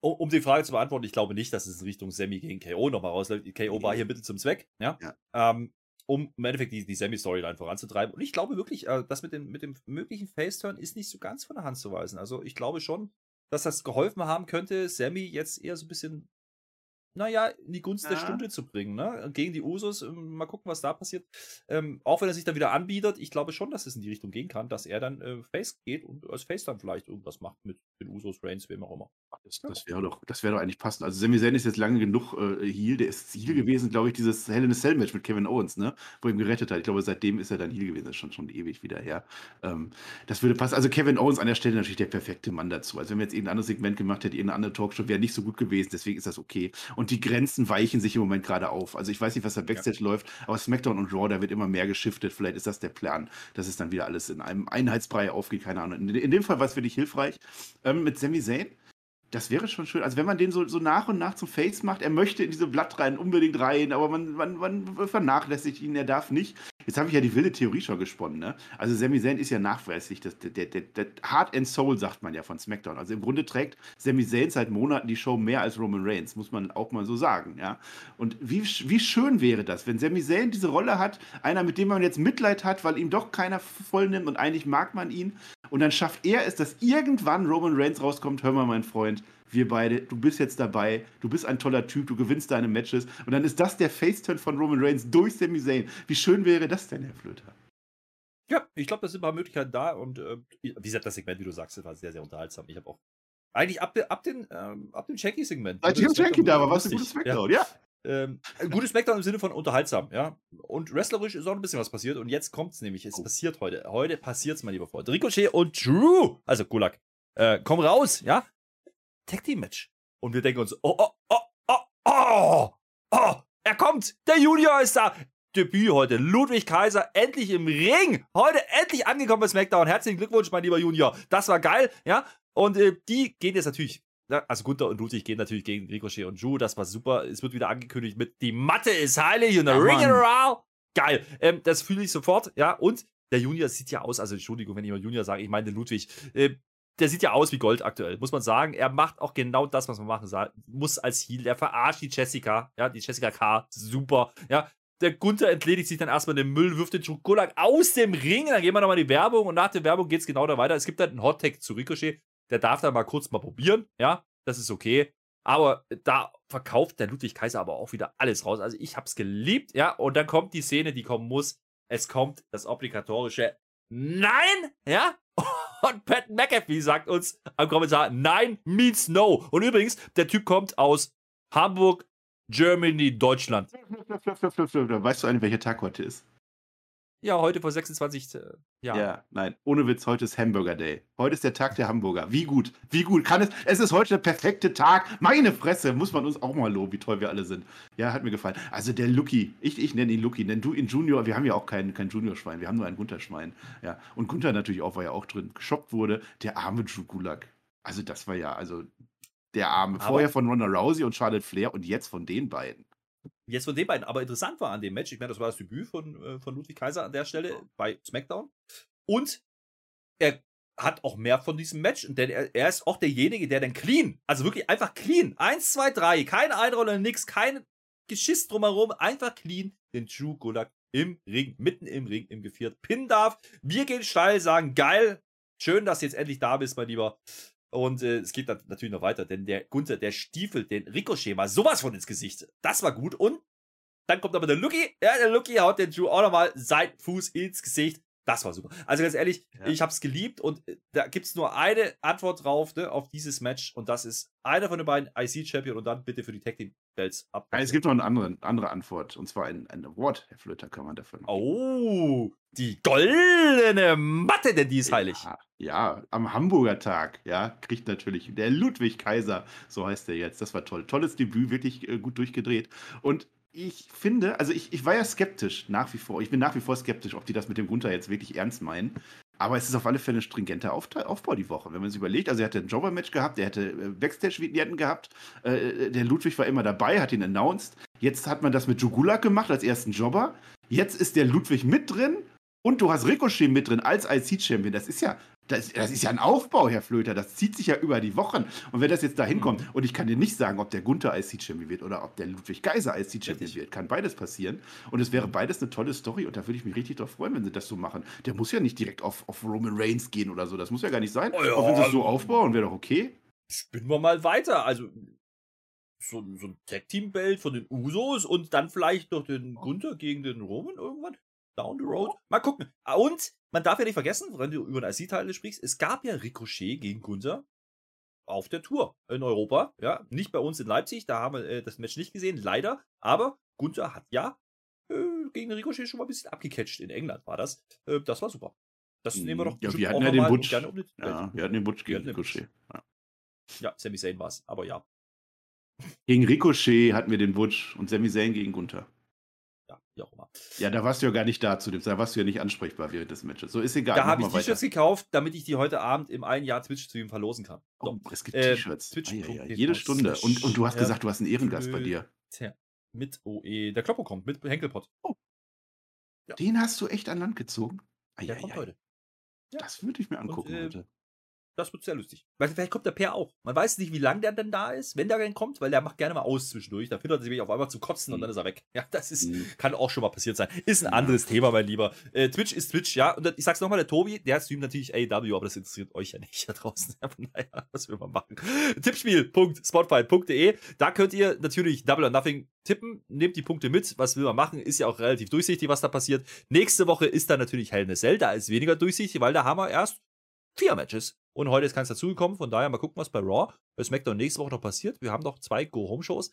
Speaker 1: um die Frage zu beantworten, ich glaube nicht, dass es in Richtung Semi gegen KO nochmal rausläuft. KO war hier bitte zum Zweck, ja. ja. Ähm, um im Endeffekt die, die Semi-Storyline voranzutreiben. Und ich glaube wirklich, äh, das mit, den, mit dem möglichen Face-Turn ist nicht so ganz von der Hand zu weisen. Also ich glaube schon, dass das geholfen haben könnte, Sammy jetzt eher so ein bisschen naja, in die Gunst ja. der Stunde zu bringen. Ne? Gegen die Usos, ähm, mal gucken, was da passiert. Ähm, auch wenn er sich dann wieder anbietet, ich glaube schon, dass es in die Richtung gehen kann, dass er dann äh, Face geht und als Face dann vielleicht irgendwas macht mit den Usos, Reigns, wem auch immer.
Speaker 3: Das, das wäre doch, das doch eigentlich passend. Also Sami Zayn ist jetzt lange genug äh, Heal. Der ist Heal gewesen, glaube ich, dieses Hell in a Cell Match mit Kevin Owens, ne? wo er ihn gerettet hat. Ich glaube, seitdem ist er dann Heal gewesen. Das ist schon, schon ewig wieder her. Ähm, das würde passen. Also Kevin Owens an der Stelle natürlich der perfekte Mann dazu. Also wenn wir jetzt irgendein anderes Segment gemacht hätten, irgendeine andere Talkshow, wäre nicht so gut gewesen. Deswegen ist das okay. Und die Grenzen weichen sich im Moment gerade auf. Also ich weiß nicht, was da Backstage ja. läuft, aber SmackDown und Raw, da wird immer mehr geschiftet. Vielleicht ist das der Plan, dass es dann wieder alles in einem Einheitsbrei aufgeht. Keine Ahnung. In, in dem Fall war es wirklich hilfreich. Ähm, mit Sami Zayn das wäre schon schön. Also wenn man den so, so nach und nach zum Face macht, er möchte in diese Blattreihen unbedingt rein, aber man, man, man vernachlässigt ihn, er darf nicht. Jetzt habe ich ja die wilde Theorie schon gesponnen, ne? Also Sami Zayn ist ja nachweislich, das, der, der, der Heart and Soul, sagt man ja von SmackDown. Also im Grunde trägt Sami Zayn seit Monaten die Show mehr als Roman Reigns, muss man auch mal so sagen, ja? Und wie, wie schön wäre das, wenn Sami Zayn diese Rolle hat, einer, mit dem man jetzt Mitleid hat, weil ihm doch keiner voll nimmt und eigentlich mag man ihn. Und dann schafft er es, dass irgendwann Roman Reigns rauskommt, hör mal, mein Freund, wir beide, du bist jetzt dabei, du bist ein toller Typ, du gewinnst deine Matches. Und dann ist das der Faceturn von Roman Reigns durch Sami Zayn. Wie schön wäre das denn, Herr Flöter?
Speaker 1: Ja, ich glaube, da sind ein paar Möglichkeiten da. Und äh, wie gesagt, das Segment, wie du sagst, war sehr, sehr unterhaltsam. Ich habe auch eigentlich ab, ab, den, ähm, ab dem Shanky-Segment.
Speaker 3: Als Jim Shanky da war, war es ein gutes Smackdown, ja. ja.
Speaker 1: Ähm, ein gutes Smackdown im Sinne von unterhaltsam, ja. Und wrestlerisch ist auch ein bisschen was passiert. Und jetzt kommt's nämlich. Es passiert heute. Heute passiert's, mein lieber Freund. Ricochet und Drew, also Kulak, äh, kommen raus, ja. Tag Team Match. Und wir denken uns, oh, oh, oh, oh, oh, oh, er kommt. Der Junior ist da. Debüt heute. Ludwig Kaiser endlich im Ring. Heute endlich angekommen bei SmackDown. Herzlichen Glückwunsch, mein lieber Junior. Das war geil, ja. Und äh, die gehen jetzt natürlich also Gunther und Ludwig gehen natürlich gegen Ricochet und Drew. Das war super. Es wird wieder angekündigt mit Die Matte ist heilig und der
Speaker 3: Ja,
Speaker 1: Ring
Speaker 3: Mann.
Speaker 1: around. Geil. Ähm, das fühle ich sofort. Ja, und der Junior sieht ja aus, also Entschuldigung, wenn ich mal Junior sage, ich meine Ludwig. Äh, der sieht ja aus wie Gold aktuell, muss man sagen. Er macht auch genau das, was man machen muss als Heal. Er verarscht die Jessica, ja, die Jessica K. Super, ja. Der Gunther entledigt sich dann erstmal den Müll, wirft den Schokolak aus dem Ring. Dann gehen wir nochmal in die Werbung und nach der Werbung geht es genau da weiter. Es gibt dann einen Hot-Tag zu Ricochet. Der darf dann mal kurz mal probieren, ja. Das ist okay. Aber da verkauft der Ludwig Kaiser aber auch wieder alles raus. Also ich hab's geliebt, ja. Und dann kommt die Szene, die kommen muss. Es kommt das obligatorische Nein, ja. [LAUGHS] Und Pat McAfee sagt uns am Kommentar, Nein means no. Und übrigens, der Typ kommt aus Hamburg, Germany, Deutschland.
Speaker 3: Weißt du eigentlich, welcher Tag heute ist?
Speaker 1: Ja, heute vor 26 äh, Jahren.
Speaker 3: Ja, nein, ohne Witz, heute ist Hamburger Day. Heute ist der Tag der Hamburger. Wie gut, wie gut kann es? Es ist heute der perfekte Tag. Meine Fresse, muss man uns auch mal loben, wie toll wir alle sind. Ja, hat mir gefallen. Also der Lucky, ich, ich nenne ihn Lucky, nenn du ihn Junior. Wir haben ja auch kein, kein Junior-Schwein, wir haben nur ein Gunter-Schwein. Ja, und Gunther natürlich auch, weil er auch drin geshoppt wurde. Der arme Drew Gulak. Also das war ja, also der arme.
Speaker 1: Aber-
Speaker 3: Vorher von Ronda Rousey und Charlotte Flair und jetzt von den beiden.
Speaker 1: Jetzt von den beiden. Aber interessant war an dem Match, ich meine, das war das Debüt von, äh, von Ludwig Kaiser an der Stelle bei SmackDown. Und er hat auch mehr von diesem Match, denn er, er ist auch derjenige, der dann clean, also wirklich einfach clean, eins, zwei, drei, keine Einrolle, nix, kein Geschiss drumherum, einfach clean den Drew Gulak im Ring, mitten im Ring, im Geviert, pinnen darf. Wir gehen steil, sagen, geil, schön, dass du jetzt endlich da bist, mein Lieber. Und äh, es geht dann natürlich noch weiter, denn der Gunther, der stiefelt den Ricochet mal sowas von ins Gesicht. Das war gut. Und dann kommt aber der Lucky. Ja, der Lucky haut den Drew auch nochmal seinen Fuß ins Gesicht. Das war super. Also ganz ehrlich,
Speaker 3: Ja.
Speaker 1: ich hab's geliebt und äh, da gibt's nur eine Antwort drauf, ne, auf dieses Match. Und das ist einer von den beiden IC-Champion und dann bitte für die Tag Team Belts ab.
Speaker 3: Nein, es gibt noch eine andere, andere Antwort. Und zwar ein, ein Award, Herr Flöter, kann man dafür noch.
Speaker 1: Oh, die goldene Matte, denn die ist heilig.
Speaker 3: Ja, ja, am Hamburger Tag, ja, kriegt natürlich der Ludwig Kaiser, so heißt er jetzt. Das war toll. Tolles Debüt, wirklich äh, gut durchgedreht. Und ich finde, also ich, ich war ja skeptisch nach wie vor. Ich bin nach wie vor skeptisch, ob die das mit dem Gunther jetzt wirklich ernst meinen. Aber es ist auf alle Fälle ein stringenter Aufbau die Woche, wenn man sich überlegt. Also er hatte ein Jobber-Match gehabt, er hätte äh, Backstage-Vignetten gehabt. Äh, der Ludwig war immer dabei, hat ihn announced. Jetzt hat man das mit Jugulak gemacht als ersten Jobber. Jetzt ist der Ludwig mit drin und du hast Ricochet mit drin als IC-Champion. Das ist ja, das, das ist ja ein Aufbau, Herr Flöter. Das zieht sich ja über die Wochen. Und wenn das jetzt da hinkommt, und ich kann dir nicht sagen, ob der Gunther IC-Champion wird oder ob der Ludwig Geiser IC-Champion wird, kann beides passieren. Und es wäre beides eine tolle Story und da würde ich mich richtig drauf freuen, wenn sie das so machen. Der muss ja nicht direkt auf, auf Roman Reigns gehen oder so. Das muss ja gar nicht sein.
Speaker 1: Oh ja,
Speaker 3: Aber wenn sie es so aufbauen, wäre doch okay.
Speaker 1: spinnen wir mal weiter. Also so, so ein Tag-Team-Belt von den Usos und dann vielleicht noch den Gunther gegen den Roman irgendwann. Down the road. Mal gucken. Ah, Und man darf ja nicht vergessen, wenn du über den IC-Teil sprichst, es gab ja Ricochet gegen Gunther auf der Tour in Europa. Ja, nicht bei uns in Leipzig, da haben wir äh, das Match nicht gesehen, leider. Aber Gunther hat ja äh, gegen Ricochet schon mal ein bisschen abgecatcht. In England war das. Äh, das war super. Das nehmen wir doch
Speaker 3: Mhm. Ja, wir hatten ja den Butch.
Speaker 1: gerne um.
Speaker 3: Ja, wir hatten den Butch gegen. Ricochet. Ja.
Speaker 1: Ja, Sami Zayn war es. Aber ja.
Speaker 3: Gegen Ricochet hatten wir den Butch und Sami Zayn gegen Gunther.
Speaker 1: Ja, wie auch immer.
Speaker 3: Ja, da warst du ja gar nicht da zu dem, da warst du ja nicht ansprechbar während des Matches. So ist egal.
Speaker 1: Da habe ich. T-Shirts gekauft, damit ich die heute Abend im einen Jahr Twitch-Stream verlosen kann.
Speaker 3: Oh, es gibt
Speaker 1: äh,
Speaker 3: T-Shirts.
Speaker 1: Twitch-
Speaker 3: Ah, ja, ja, jede Stunde. Und, und du hast gesagt, du hast einen Ehrengast bei dir.
Speaker 1: Tja, mit OE. Der Kloppo kommt, mit Henkelpott. Ja.
Speaker 3: Den hast du echt an Land gezogen? Ah,
Speaker 1: Der
Speaker 3: ja,
Speaker 1: kommt
Speaker 3: ja.
Speaker 1: heute.
Speaker 3: Das würde ich mir angucken
Speaker 1: äh,
Speaker 3: heute.
Speaker 1: Das wird sehr lustig. Weil vielleicht kommt der Per auch. Man weiß nicht, wie lange der denn da ist, wenn der denn kommt, weil der macht gerne mal aus zwischendurch. Da findet er sich auf einmal zu kotzen und
Speaker 3: Mhm.
Speaker 1: dann ist er weg. Ja, das ist,
Speaker 3: Mhm.
Speaker 1: kann auch schon mal passiert sein. Ist ein anderes Thema, mein Lieber. Äh, Twitch ist Twitch, ja. Und ich sag's nochmal, der Tobi, der streamt natürlich AEW, aber das interessiert euch ja nicht da draußen. Ja, von daher, was will man machen? Tippspiel.spotfight.de. Da könnt ihr natürlich Double or Nothing tippen. Nehmt die Punkte mit. Was will man machen? Ist ja auch relativ durchsichtig, was da passiert. Nächste Woche ist dann natürlich Hell in a Cell. Da ist weniger durchsichtig, weil da haben wir erst vier Matches. Und heute ist keins dazugekommen. Von daher mal gucken, was bei Raw, bei SmackDown nächste Woche noch passiert. Wir haben noch zwei Go-Home-Shows.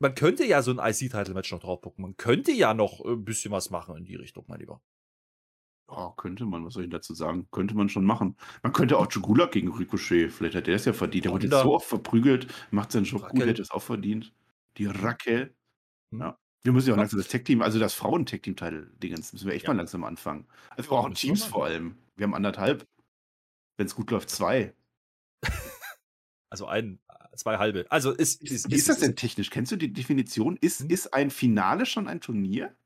Speaker 1: man könnte ja so ein IC-Title-Match noch draufpucken. Man könnte ja noch äh, ein bisschen was machen in die Richtung, mein Lieber.
Speaker 3: Ja, könnte man, was soll ich dazu sagen? Könnte man schon machen. Man könnte auch Jugulak gegen Ricochet, vielleicht hat der es ja verdient. Der wurde jetzt so oft verprügelt, macht seinen Job gut,
Speaker 1: Raquel.
Speaker 3: hätte es auch verdient. Die Raquel.
Speaker 1: Hm.
Speaker 3: Ja. Wir müssen ja auch langsam das Tech-Team, also das Frauen-Tech-Team-Teil-Dingens, müssen wir echt
Speaker 1: Ja.
Speaker 3: mal langsam anfangen. Also wir brauchen Teams vor allem. Wir haben anderthalb. Wenn es gut läuft, zwei.
Speaker 1: Also ein, zwei halbe. Also ist,
Speaker 3: Wie ist, das denn technisch? Kennst du die Definition? Ist,
Speaker 1: Hm.
Speaker 3: ist ein Finale schon ein Turnier?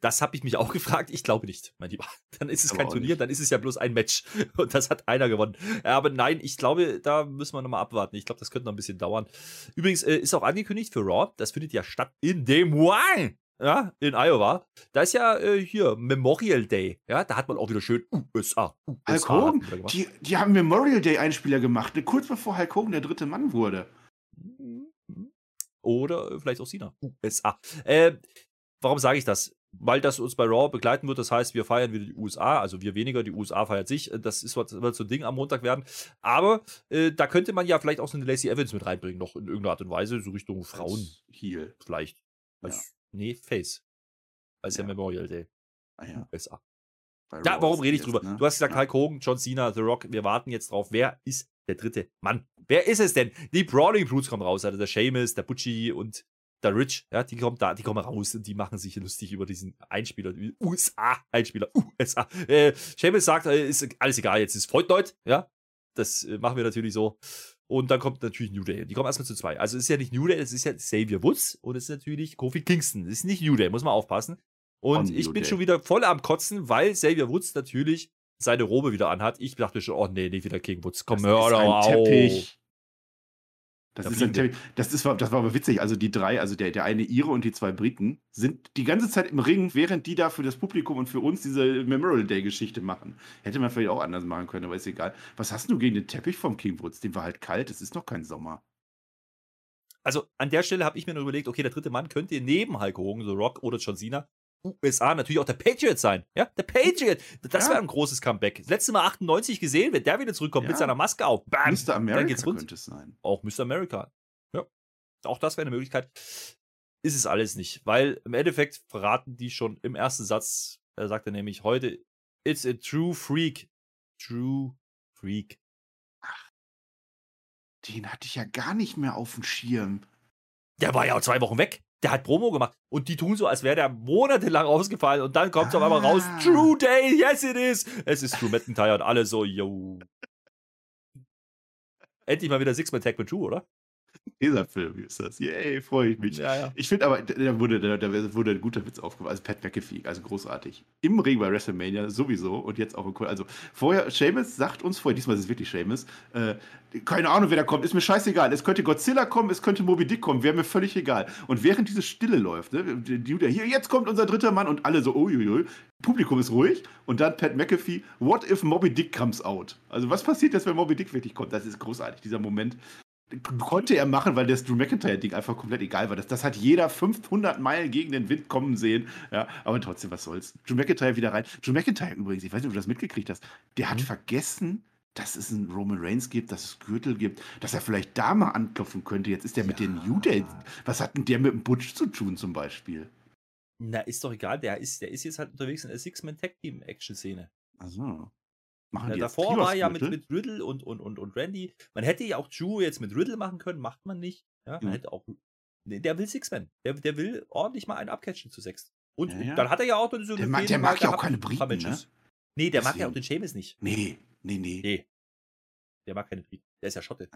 Speaker 1: Das habe ich mich auch gefragt. Ich glaube nicht, mein Lieber. [LAUGHS] Dann ist es
Speaker 3: Aber
Speaker 1: kein Turnier,
Speaker 3: nicht.
Speaker 1: dann ist es ja bloß ein Match. [LAUGHS] Und das hat einer gewonnen. Aber nein, ich glaube, da müssen wir nochmal abwarten. Ich glaube, das könnte noch ein bisschen dauern. Übrigens äh, ist auch angekündigt für Raw. Das findet ja statt in Des Moines. Ja, in Iowa. Da ist ja äh, hier Memorial Day. Ja, da hat man auch wieder schön USA. USA
Speaker 3: Hulk Hogan, die, die haben Memorial Day Einspieler gemacht, ne, kurz bevor Hulk Hogan der dritte Mann wurde.
Speaker 1: Oder äh, vielleicht auch Sina. USA. Äh, warum sage ich das? Weil das uns bei Raw begleiten wird. Das heißt, wir feiern wieder die USA. Also wir weniger, die USA feiert sich. Das ist, was- wird so ein Ding am Montag werden. Aber äh, da könnte man ja vielleicht auch so eine Lacey Evans mit reinbringen, noch in irgendeiner Art und Weise, so Richtung Frauen
Speaker 3: Als Heel.
Speaker 1: vielleicht. Als, Nee, Face. Als ja.
Speaker 3: Ja.
Speaker 1: Memorial Day.
Speaker 3: Ah, ja.
Speaker 1: USA.
Speaker 3: Raw
Speaker 1: warum rede ich drüber?
Speaker 3: ne?
Speaker 1: Du hast gesagt,
Speaker 3: Ja.
Speaker 1: Hulk Hogan, John Cena, The Rock. Wir warten jetzt drauf. Wer ist der dritte Mann? Wer ist es denn? Die Brawling Brutes kommen raus. Also der Seamus, der Butchie und der Rich. Ja, die kommen da, die kommen raus und die machen sich lustig über diesen Einspieler. USA-Einspieler. USA. Äh, Seamus sagt, äh, ist alles egal, jetzt ist Freuddeut. Ja, das äh, machen wir natürlich so. Und dann kommt natürlich New Day. Die kommen erstmal zu zwei. Also es ist ja nicht New Day, es ist ja Xavier Woods und es ist natürlich Kofi Kingston. Es ist nicht New Day, muss man aufpassen. Und ich
Speaker 3: New
Speaker 1: bin
Speaker 3: Day.
Speaker 1: schon wieder voll am Kotzen, weil Xavier Woods natürlich seine Robe wieder anhat. Ich dachte schon, oh nee, nicht wieder King Woods. Komm,
Speaker 3: Das
Speaker 1: hör doch auf.
Speaker 3: Teppich. Das
Speaker 1: Da
Speaker 3: ist ein. Das, ist, das war aber witzig. Also die drei, also der, der eine Ire und die zwei Briten, sind die ganze Zeit im Ring, während die da für das Publikum und für uns diese Memorial Day-Geschichte machen. Hätte man vielleicht auch anders machen können, aber ist egal. Was hast du gegen den Teppich vom King Woods? Den war halt kalt, es ist noch kein Sommer.
Speaker 1: Also an der Stelle habe ich mir nur überlegt, okay, der dritte Mann könnte neben Hulk Hogan, The Rock oder John Cena, USA natürlich auch der Patriot sein. Ja, der Patriot. Das
Speaker 3: Ja.
Speaker 1: wäre ein großes Comeback. Das letzte Mal 98 gesehen, wenn der wieder zurückkommt mit
Speaker 3: Ja.
Speaker 1: seiner Maske auf. Bam,
Speaker 3: Mr.
Speaker 1: dann
Speaker 3: America
Speaker 1: geht's rund.
Speaker 3: könnte es sein.
Speaker 1: Auch Mr. America. Ja. Auch das wäre eine Möglichkeit. Ist es alles nicht, weil im Endeffekt verraten die schon im ersten Satz, er sagte nämlich heute, it's a true freak. True freak.
Speaker 3: Den hatte ich ja gar nicht mehr auf dem Schirm.
Speaker 1: Der war ja auch zwei Wochen weg. Der hat Promo gemacht. Und die tun so, als wäre der monatelang ausgefallen. Und dann kommt es auf einmal raus.
Speaker 3: Ah.
Speaker 1: True Day, yes it is. Es ist Drew McIntyre und alle so, yo. Endlich mal wieder Six-Man-Tag mit Drew, oder?
Speaker 3: Dieser Film ist das. Yay, freue ich mich.
Speaker 1: Ja, ja.
Speaker 3: Ich finde aber, da wurde, da, da wurde ein guter Witz aufgebaut. Also Pat McAfee, also großartig. Im Ring bei WrestleMania sowieso und jetzt auch im Ko- Also vorher, Seamus sagt uns vorher, diesmal ist es wirklich Seamus, äh, keine Ahnung, wer da kommt, ist mir scheißegal. Es könnte Godzilla kommen, es könnte Moby Dick kommen, wäre mir völlig egal. Und während diese Stille läuft, ne, die, hier, jetzt kommt unser dritter Mann und alle so, uiuiui, Publikum ist ruhig und dann Pat McAfee, what if Moby Dick comes out? Also was passiert jetzt, wenn Moby Dick wirklich kommt? Das ist großartig, dieser Moment konnte er machen, weil das Drew McIntyre-Ding einfach komplett egal war. Das, das hat jeder 500 Meilen gegen den Wind kommen sehen. Ja, aber trotzdem, was soll's. Drew McIntyre wieder rein. Drew McIntyre übrigens, ich weiß nicht, ob du das mitgekriegt hast, der hat
Speaker 1: Mhm.
Speaker 3: vergessen, dass es einen Roman Reigns gibt, dass es Gürtel gibt, dass er vielleicht da mal anklopfen könnte. Jetzt ist der mit den New Day. Was hat denn der mit dem Butch zu tun zum Beispiel?
Speaker 1: Na, ist doch egal. Der ist, der ist jetzt halt unterwegs in der Six-Man-Tag-Team-Action-Szene.
Speaker 3: Also. Machen
Speaker 1: Ja,
Speaker 3: die
Speaker 1: davor war ja mit, mit Riddle und, und, und, und Randy. Man hätte ja auch Drew jetzt mit Riddle machen können, macht man nicht. Ja, man
Speaker 3: Mhm.
Speaker 1: hätte auch. Nee, Der will Six-Man. Der, der will ordentlich mal einen abcatchen zu sechs. Und
Speaker 3: Ja, ja.
Speaker 1: dann hat er ja auch so eine
Speaker 3: Der mag-
Speaker 1: Fehde
Speaker 3: der mag ja auch keine Briten, ne?
Speaker 1: Nee, der mag ja auch
Speaker 3: Deswegen.
Speaker 1: den Seamus nicht.
Speaker 3: Nee, nee, nee.
Speaker 1: Nee. Der mag keine Briten. Der ist ja Schotte.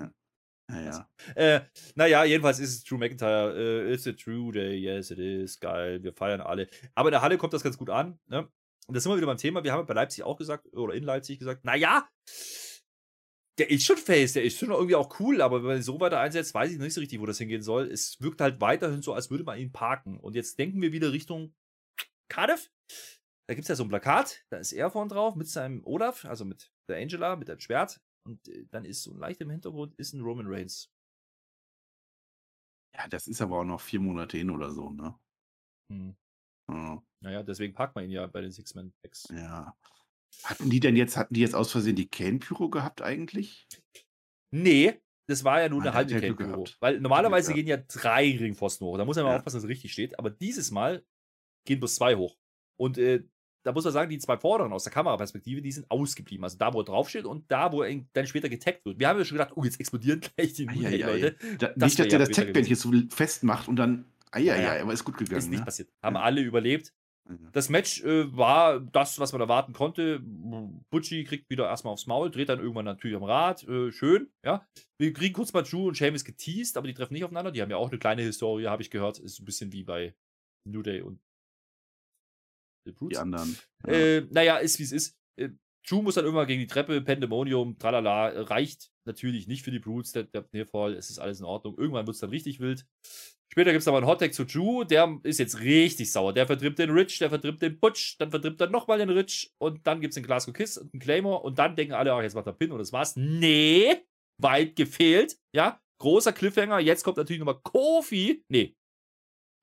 Speaker 3: Ja, ja.
Speaker 1: Äh, naja, jedenfalls ist es Drew McIntyre. Äh, it's a true day, yes it is. Geil, wir feiern alle. Aber in der Halle kommt das ganz gut an. Ne? Und da sind wir wieder beim Thema. Wir haben bei Leipzig auch gesagt, oder in Leipzig gesagt, naja, der ist schon face, der ist schon irgendwie auch cool, aber wenn man ihn so weiter einsetzt, weiß ich noch nicht so richtig, wo das hingehen soll. Es wirkt halt weiterhin so, als würde man ihn parken. Und jetzt denken wir wieder Richtung Cardiff. Da gibt es ja so ein Plakat, da ist er vorne drauf mit seinem Olaf, also mit der Angela, mit dem Schwert. Und äh, dann ist so leicht im Hintergrund ist ein Roman Reigns.
Speaker 3: Ja, das ist aber auch noch vier Monate hin oder so, ne?
Speaker 1: Hm.
Speaker 3: Ja.
Speaker 1: Naja, deswegen packt man ihn ja bei den Six-Man-Packs.
Speaker 3: Ja. Hatten die denn jetzt, hatten die jetzt aus Versehen die Kane-Pyro gehabt eigentlich?
Speaker 1: Nee, das war ja nur
Speaker 3: Ah,
Speaker 1: eine halbe Kate
Speaker 3: gehabt.
Speaker 1: Weil normalerweise gehen ja drei Ringpfosten hoch. Da muss man mal
Speaker 3: Ja.
Speaker 1: aufpassen, dass es richtig steht. Aber dieses Mal gehen bloß zwei hoch. Und äh, da muss man sagen, die zwei vorderen aus der Kameraperspektive, die sind ausgeblieben. Also da, wo er draufsteht und da, wo er dann später getaggt wird. Wir haben ja schon gedacht, oh, jetzt explodieren gleich die
Speaker 3: Eieiei.
Speaker 1: Leute.
Speaker 3: Da,
Speaker 1: Das
Speaker 3: nicht, dass der das Tech-Band hier so festmacht und dann. Eieiei,
Speaker 1: Ja, ja.
Speaker 3: aber ist gut gegangen.
Speaker 1: Ist nicht
Speaker 3: ne?
Speaker 1: passiert. Haben
Speaker 3: Ja.
Speaker 1: alle überlebt.
Speaker 3: Ja.
Speaker 1: Das Match äh, war das, was man erwarten konnte. Butchie kriegt wieder erstmal aufs Maul, dreht dann irgendwann natürlich am Rad. Äh, schön, ja. Wir kriegen kurz mal Drew und Sheamus geteased, aber die treffen nicht aufeinander. Die haben ja auch eine kleine Historie, habe ich gehört. Ist ein bisschen wie bei New Day und The
Speaker 3: Die
Speaker 1: Brutes.
Speaker 3: anderen. Ja.
Speaker 1: Äh, naja, ist wie es ist. Äh, Drew muss dann irgendwann gegen die Treppe, Pandemonium, tralala, reicht natürlich nicht für die Brutes, der, der Nearfall, es ist alles in Ordnung. Irgendwann wird es dann richtig wild. Später gibt es aber einen Hottag zu Drew, der ist jetzt richtig sauer. Der vertritt den Rich, der vertritt den Butch, dann vertritt er nochmal den Rich und dann gibt es den Glasgow Kiss und einen Claymore und dann denken alle, ach, jetzt macht er Pin und das war's. Nee, weit gefehlt, ja. Großer Cliffhanger, jetzt kommt natürlich nochmal Kofi. Nee,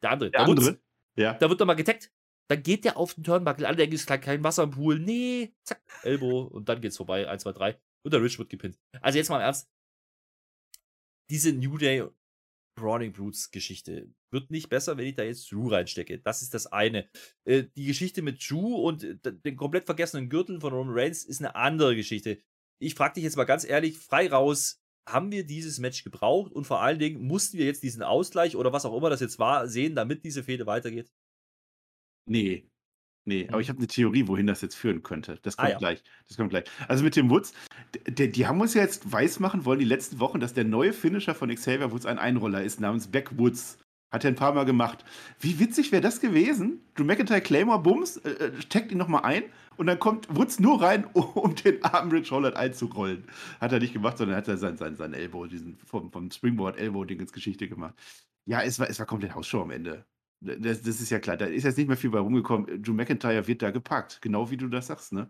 Speaker 1: der andere.
Speaker 3: der
Speaker 1: Wutz.
Speaker 3: andere. Ja.
Speaker 1: Da wird nochmal getaggt. Dann geht der auf den Turnbuckle. Alle denken, es ist kein Wasser im Pool. Nee, zack, Elbow. Und dann geht's vorbei. 1, 2, 3. Und der Rich wird gepinnt. Also jetzt mal im Ernst. Diese New Day Brawling Brutes Geschichte wird nicht besser, wenn ich da jetzt Drew reinstecke. Das ist das eine. Äh, die Geschichte mit Drew und den komplett vergessenen Gürtel von Roman Reigns ist eine andere Geschichte. Ich frage dich jetzt mal ganz ehrlich, frei raus, haben wir dieses Match gebraucht und vor allen Dingen mussten wir jetzt diesen Ausgleich oder was auch immer das jetzt war, sehen, damit diese Fehde weitergeht?
Speaker 3: Nee. Nee, aber ich habe eine Theorie, wohin das jetzt führen könnte. Das
Speaker 1: Ah,
Speaker 3: kommt
Speaker 1: ja.
Speaker 3: gleich. Das kommt gleich. Also mit dem Woods, d- d- die haben uns ja jetzt weismachen wollen, die letzten Wochen, dass der neue Finisher von Xavier Woods ein Einroller ist, namens Backwoods. Hat er ein paar Mal gemacht. Wie witzig wäre das gewesen? Drew McIntyre Claymore Bums, äh, äh, steckt ihn nochmal ein und dann kommt Woods nur rein, [LAUGHS] um den armen Rich Holland einzurollen. Hat er nicht gemacht, sondern hat er sein, sein, sein Elbow, diesen vom, vom Springboard Elbow-Ding ins Geschichte gemacht. Ja, es war, es war komplett Hausshow am Ende. Das, das ist ja klar. Da ist jetzt nicht mehr viel bei rumgekommen. Drew McIntyre wird da gepackt. Genau wie du das sagst, ne?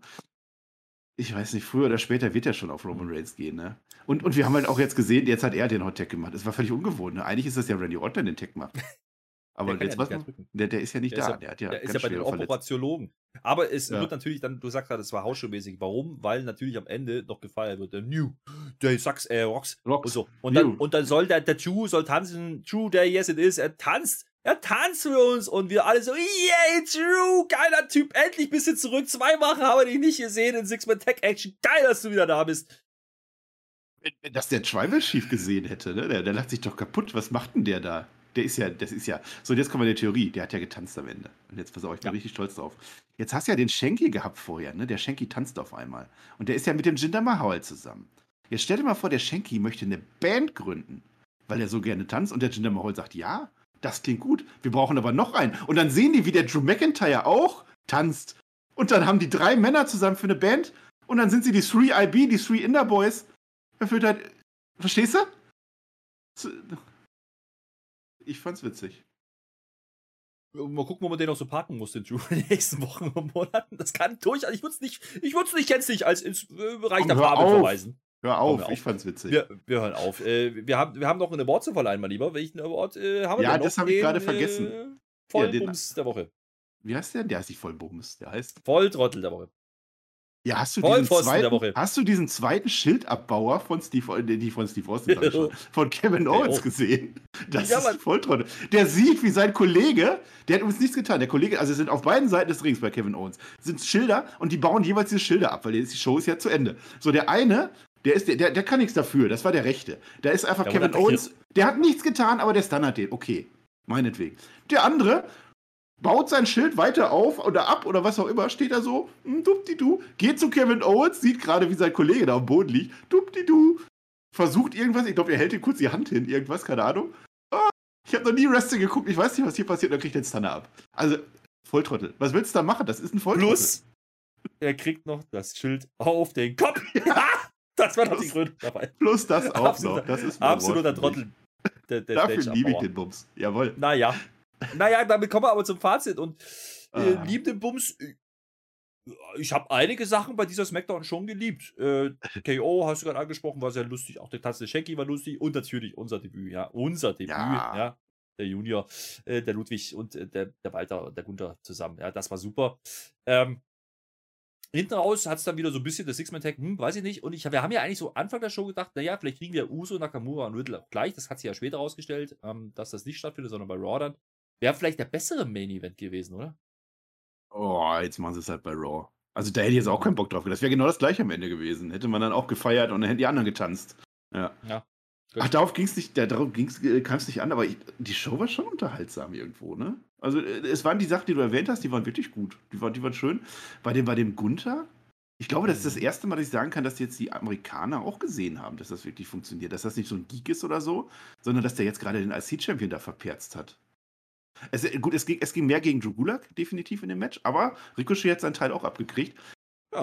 Speaker 3: Ich weiß nicht, früher oder später wird er schon auf Roman Reigns gehen, ne? Und, und wir haben halt auch jetzt gesehen, jetzt hat er den Hot Tag gemacht. Es war völlig ungewohnt, ne? Eigentlich ist das ja Randy Orton, der den Tag macht. Aber
Speaker 1: Der
Speaker 3: jetzt
Speaker 1: ja
Speaker 3: was? Der, der ist ja nicht
Speaker 1: Der ist
Speaker 3: da.
Speaker 1: ja-
Speaker 3: der hat ja,
Speaker 1: Der ist ja bei den. Operatiologen. Aber es
Speaker 3: Ja.
Speaker 1: wird natürlich dann, du sagst gerade, es war Hausschuhmäßig. Warum? Weil natürlich am Ende noch gefeiert wird. Der New Day Sucks, äh, Rocks.
Speaker 3: Rocks.
Speaker 1: Und, so. und, dann, und dann soll der, der Drew soll tanzen. True Day, yes it is. Er tanzt. Er tanzt für uns. Und wir alle so, yay, Drew, geiler Typ. Endlich bist du zurück. Zwei Wochen haben wir dich nicht gesehen in Six-Man Tech Action. Geil, dass du wieder da bist.
Speaker 3: Wenn das der Tribal Chief gesehen hätte, ne? Der, der lacht sich doch kaputt. Was macht denn der da? Der ist ja, das ist ja. So, jetzt kommen wir der Theorie. Der hat ja getanzt am Ende. Und jetzt pass auf, ich bin
Speaker 1: Ja.
Speaker 3: richtig stolz drauf. Jetzt hast du ja den Shanky gehabt vorher, ne? Der Shanky tanzt auf einmal. Und der ist ja mit dem Jinder Mahal zusammen. Jetzt stell dir mal vor, der Shanky möchte eine Band gründen, weil er so gerne tanzt. Und der Jinder Mahal sagt, ja, das klingt gut. Wir brauchen aber noch einen. Und dann sehen die, wie der Drew McIntyre auch tanzt. Und dann haben die drei Männer zusammen für eine Band. Und dann sind sie die 3IB, die 3 Inder Boys. Er fühlt halt. Verstehst du? Ich fand's witzig.
Speaker 1: Mal gucken, wo man den noch so parken muss, den Drew, in den nächsten Wochen und Monaten. Das kann durchaus. Ich würde es nicht, ich würde es nicht gänzlich als ins äh, Bereich
Speaker 3: Komm,
Speaker 1: der Farbe verweisen.
Speaker 3: Hör auf,
Speaker 1: auf.
Speaker 3: ich fand's witzig.
Speaker 1: Wir, wir hören auf. Äh, wir, haben, wir haben noch einen Award zu verleihen, mein Lieber. Welchen Award äh, haben wir
Speaker 3: Ja, das hab ich gerade vergessen.
Speaker 1: Äh,
Speaker 3: Ja, den-
Speaker 1: Vollbums der Woche.
Speaker 3: Wie heißt der? Der heißt nicht voll Bums. Der heißt.
Speaker 1: Volltrottel der Woche.
Speaker 3: Ja, hast du zweiten,
Speaker 1: Woche.
Speaker 3: hast du diesen zweiten Schildabbauer von Steve, äh, die von Steve Austin, [LAUGHS] von Kevin Owens gesehen? Das
Speaker 1: Ja,
Speaker 3: ist
Speaker 1: Mann.
Speaker 3: voll toll. Der sieht, wie sein Kollege, der hat uns nichts getan. Der Kollege, also sind auf beiden Seiten des Rings bei Kevin Owens, sind Schilder und die bauen jeweils diese Schilder ab, weil die Show ist ja zu Ende. So, der eine, der ist, der, der, kann nichts dafür. Das war der Rechte. Da ist einfach
Speaker 1: Der
Speaker 3: Kevin Owens, der hat nichts getan, aber der stunnert den. Okay, meinetwegen. Der andere baut sein Schild weiter auf oder ab oder was auch immer, steht da so, hm, dupdi-du, geht zu Kevin Owens, sieht gerade, wie sein Kollege da am Boden liegt, dupdi-du, versucht irgendwas, ich glaube, er hält ihm kurz die Hand hin, irgendwas, keine Ahnung. Ah, ich habe noch nie Wrestling geguckt, ich weiß nicht, was hier passiert, und dann kriegt er den Stunner ab. Also, Volltrottel. Was willst du da machen? Das ist ein Volltrottel.
Speaker 1: Plus, er kriegt noch das Schild auf den Kopf. [LAUGHS] [LAUGHS] das war doch die Gründe dabei.
Speaker 3: Plus das auch
Speaker 1: Absoluter-
Speaker 3: noch. Das ist ein
Speaker 1: Absoluter. Trottel. Der, der
Speaker 3: Dafür liebe ich den Bums. Jawohl.
Speaker 1: Naja. Naja, damit kommen wir aber zum Fazit. Und äh,
Speaker 3: Ah.
Speaker 1: lieb den Bums. äh, Ich habe einige Sachen bei dieser Smackdown schon geliebt. Äh, KO hast du gerade angesprochen, war sehr lustig. Auch der Tanz der Shanky war lustig. Und natürlich unser Debüt, ja. Unser Debüt, ja.
Speaker 3: Ja.
Speaker 1: Der Junior, äh, der Ludwig und äh, der, der Walter, der Gunther zusammen. Ja, das war super. Ähm, Hinten raus hat es dann wieder so ein bisschen das Six-Man-Tag, hm, weiß ich nicht. Und ich, wir haben ja eigentlich so Anfang der Show gedacht, naja, vielleicht kriegen wir Uso, Nakamura und Riddle auch gleich. Das hat sich ja später rausgestellt, ähm, dass das nicht stattfindet, sondern bei Raw dann. Wäre vielleicht der bessere Main-Event gewesen, oder?
Speaker 3: Oh, jetzt machen sie es halt bei Raw. Also da hätte ich jetzt auch keinen Bock drauf. Das wäre genau das gleiche am Ende gewesen. Hätte man dann auch gefeiert und dann hätten die anderen getanzt. Ja.
Speaker 1: Ja.
Speaker 3: Ach, darauf ging es nicht, darauf äh, kam es nicht an, aber ich, die Show war schon unterhaltsam irgendwo, ne? Also äh, es waren die Sachen, die du erwähnt hast, die waren wirklich gut. Die waren, die waren schön. Bei dem, bei dem Gunther, ich glaube, das ist das erste Mal, dass ich sagen kann, dass jetzt die Amerikaner auch gesehen haben, dass das wirklich funktioniert. Dass das nicht so ein Geek ist oder so, sondern dass der jetzt gerade den IC-Champion da verperzt hat. Es, äh, gut, es ging, es ging mehr gegen Drew Gulak, definitiv in dem Match, aber Ricochet hat seinen Teil auch abgekriegt.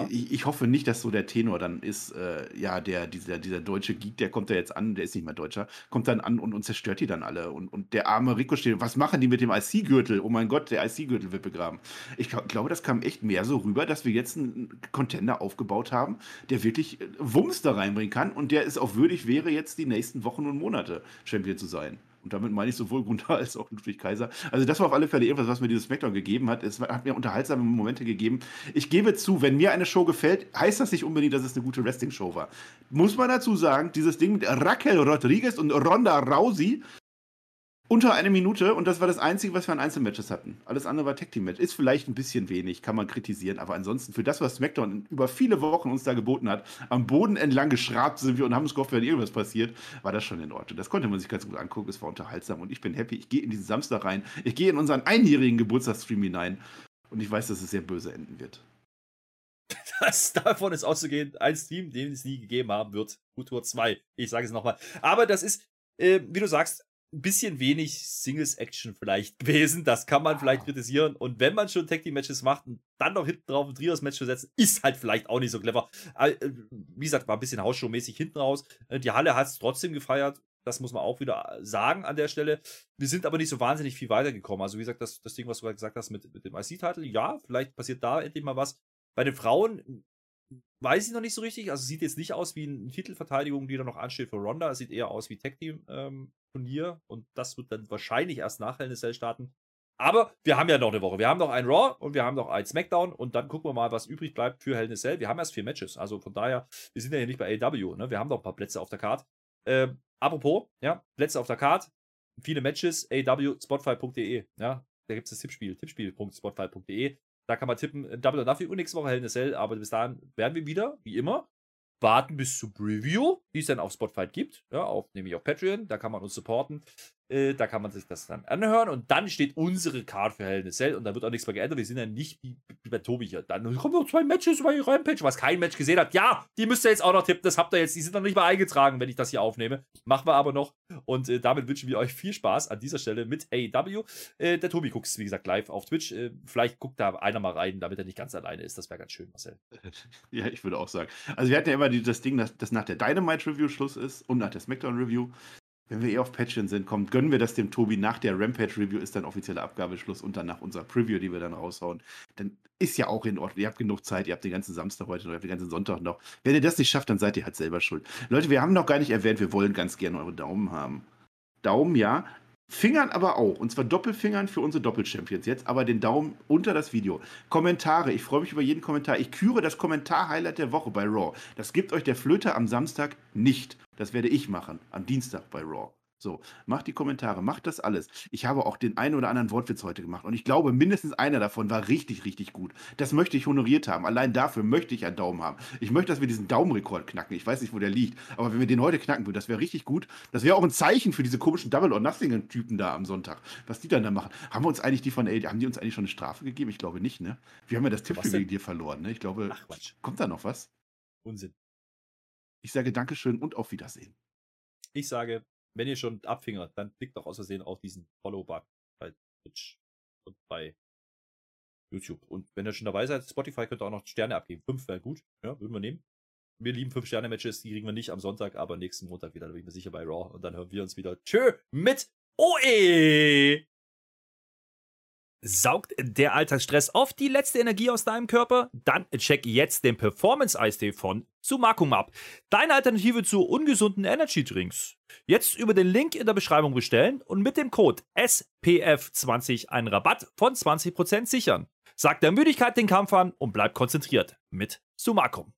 Speaker 3: Ich, ich hoffe nicht, dass so der Tenor dann ist, äh, ja, der, dieser, dieser deutsche Geek, der kommt da jetzt an, der ist nicht mehr Deutscher, kommt dann an und, und zerstört die dann alle. Und, und der arme Ricochet, was machen die mit dem IC-Gürtel? Oh mein Gott, der IC-Gürtel wird begraben. Ich glaub, glaube, das kam echt mehr so rüber, dass wir jetzt einen Contender aufgebaut haben, der wirklich äh, Wumms da reinbringen kann und der es auch würdig wäre, jetzt die nächsten Wochen und Monate Champion zu sein. Und damit meine ich sowohl Gunther [LAUGHS] als auch Ludwig Kaiser. Also das war auf alle Fälle irgendwas, was mir dieses Smackdown gegeben hat. Es hat mir unterhaltsame Momente gegeben. Ich gebe zu, wenn mir eine Show gefällt, heißt das nicht unbedingt, dass es eine gute Wrestling-Show war. Muss man dazu sagen, dieses Ding mit Raquel Rodriguez und Ronda Rousey unter eine Minute und das war das Einzige, was wir an Einzelmatches hatten. Alles andere war Tag Team Match. Ist vielleicht ein bisschen wenig, kann man kritisieren, aber ansonsten für das, was SmackDown über viele Wochen uns da geboten hat, am Boden entlang geschrabt sind wir und haben uns gehofft, wenn irgendwas passiert, war das schon in Ordnung. Das konnte man sich ganz gut angucken, es war unterhaltsam und ich bin happy. Ich gehe in diesen Samstag rein, ich gehe in unseren einjährigen Geburtstagsstream hinein und ich weiß, dass es sehr böse enden wird. [LAUGHS]
Speaker 1: Das, davon ist auszugehen, ein Stream, den es nie gegeben haben wird. Futur 2. Ich sage es nochmal. Aber das ist, äh, wie du sagst, ein bisschen wenig Singles-Action vielleicht [LAUGHS] gewesen. Das kann man vielleicht kritisieren. Und wenn man schon Tag Team Matches macht und dann noch hinten drauf ein Trios-Match zu setzen, ist halt vielleicht auch nicht so clever. Äh, Wie gesagt, war ein bisschen Hausshow-mäßig hinten raus. Äh, Die Halle hat es trotzdem gefeiert. Das muss man auch wieder sagen an der Stelle. Wir sind aber nicht so wahnsinnig viel weitergekommen. Also, wie gesagt, das, das Ding, was du gerade gesagt hast mit, mit dem IC-Titel, ja, vielleicht passiert da endlich mal was. Bei den Frauen weiß ich noch nicht so richtig. Also, sieht jetzt nicht aus wie eine Titelverteidigung, die da noch ansteht für Ronda. Es sieht eher aus wie Tag Team ähm, Turnier und das wird dann wahrscheinlich erst nach Hell in a Cell starten. Aber wir haben ja noch eine Woche. Wir haben noch ein Raw und wir haben noch ein SmackDown und dann gucken wir mal, was übrig bleibt für Hell in a Cell. Wir haben erst vier Matches, also von daher, wir sind ja hier nicht bei AW, ne? Wir haben noch ein paar Plätze auf der Card. Ähm, apropos, ja, Plätze auf der Card, viele Matches, AW, Spotify.de, ja, da gibt es das Tippspiel, tippspiel.spotify.de. Da kann man tippen, äh, Double or Nothing und nächste Woche Hell in a Cell, aber bis dahin werden wir wieder, wie immer, warten bis zur Preview, die es dann auf Spotify gibt, ja, auf, nämlich auf Patreon, da kann man uns supporten, äh, da kann man sich das dann anhören und dann steht unsere Card für Hell in a Cell und da wird auch nichts mehr geändert, wir sind ja nicht wie, bei Tobi hier, dann kommen noch zwei Matches bei Rampage, was kein Match gesehen hat, ja, die müsst ihr jetzt auch noch tippen, das habt ihr jetzt, die sind noch nicht mal eingetragen, wenn ich das hier aufnehme, machen wir aber noch. Und äh, damit wünschen wir euch viel Spaß an dieser Stelle mit AEW, äh, der Tobi guckt es, wie gesagt, live auf Twitch, äh, vielleicht guckt da einer mal rein, damit er nicht ganz alleine ist, das wäre ganz schön, Marcel. [LAUGHS]
Speaker 3: Ja, ich würde auch sagen. Also wir hatten ja immer die, das Ding, dass, dass nach der Dynamite-Review Schluss ist und nach der SmackDown-Review. Wenn wir eh auf Patreon sind, kommt, gönnen wir das dem Tobi. Nach der Rampage-Review ist dann offizieller Abgabeschluss und dann nach unserer Preview, die wir dann raushauen. Dann ist ja auch in Ordnung. Ihr habt genug Zeit, ihr habt den ganzen Samstag heute noch, ihr habt den ganzen Sonntag noch. Wenn ihr das nicht schafft, dann seid ihr halt selber schuld. Leute, wir haben noch gar nicht erwähnt, wir wollen ganz gerne eure Daumen haben. Daumen ja, Fingern aber auch. Und zwar Doppelfingern für unsere Doppelchampions jetzt, aber den Daumen unter das Video. Kommentare. Ich freue mich über jeden Kommentar. Ich küre das Kommentar-Highlight der Woche bei Raw. Das gibt euch der Flöter am Samstag nicht. Das werde ich machen. Am Dienstag bei Raw. So, macht die Kommentare, macht das alles. Ich habe auch den einen oder anderen Wortwitz heute gemacht und ich glaube, mindestens einer davon war richtig, richtig gut. Das möchte ich honoriert haben. Allein dafür möchte ich einen Daumen haben. Ich möchte, dass wir diesen Daumenrekord knacken. Ich weiß nicht, wo der liegt, aber wenn wir den heute knacken würden, das wäre richtig gut. Das wäre auch ein Zeichen für diese komischen Double or Nothing Typen da am Sonntag, was die dann da machen. Haben wir uns eigentlich die von AD, haben die uns eigentlich schon eine Strafe gegeben? Ich glaube nicht, ne? Wir haben ja das Tippspiel wegen dir verloren, ne? Ich glaube,
Speaker 1: Ach,
Speaker 3: kommt da noch was?
Speaker 1: Unsinn.
Speaker 3: Ich sage Dankeschön und auf Wiedersehen.
Speaker 1: Ich sage, wenn ihr schon abfingert, dann klickt doch aus Versehen auf diesen Follow-Button bei Twitch und bei YouTube. Und wenn ihr schon dabei seid, Spotify könnt ihr auch noch Sterne abgeben. Fünf wäre gut, ja, würden wir nehmen. Wir lieben fünf Sterne Matches, die kriegen wir nicht am Sonntag, aber nächsten Montag wieder, da bin ich mir sicher bei Raw. Und dann hören wir uns wieder. Tschö mit OE! Saugt der Alltagsstress oft die letzte Energie aus deinem Körper? Dann check jetzt den Performance-Eistee von Sumakum ab. Deine Alternative zu ungesunden Energy Drinks. Jetzt über den Link in der Beschreibung bestellen und mit dem Code SPF20 einen Rabatt von 20% sichern. Sag der Müdigkeit den Kampf an und bleib konzentriert mit Sumakum.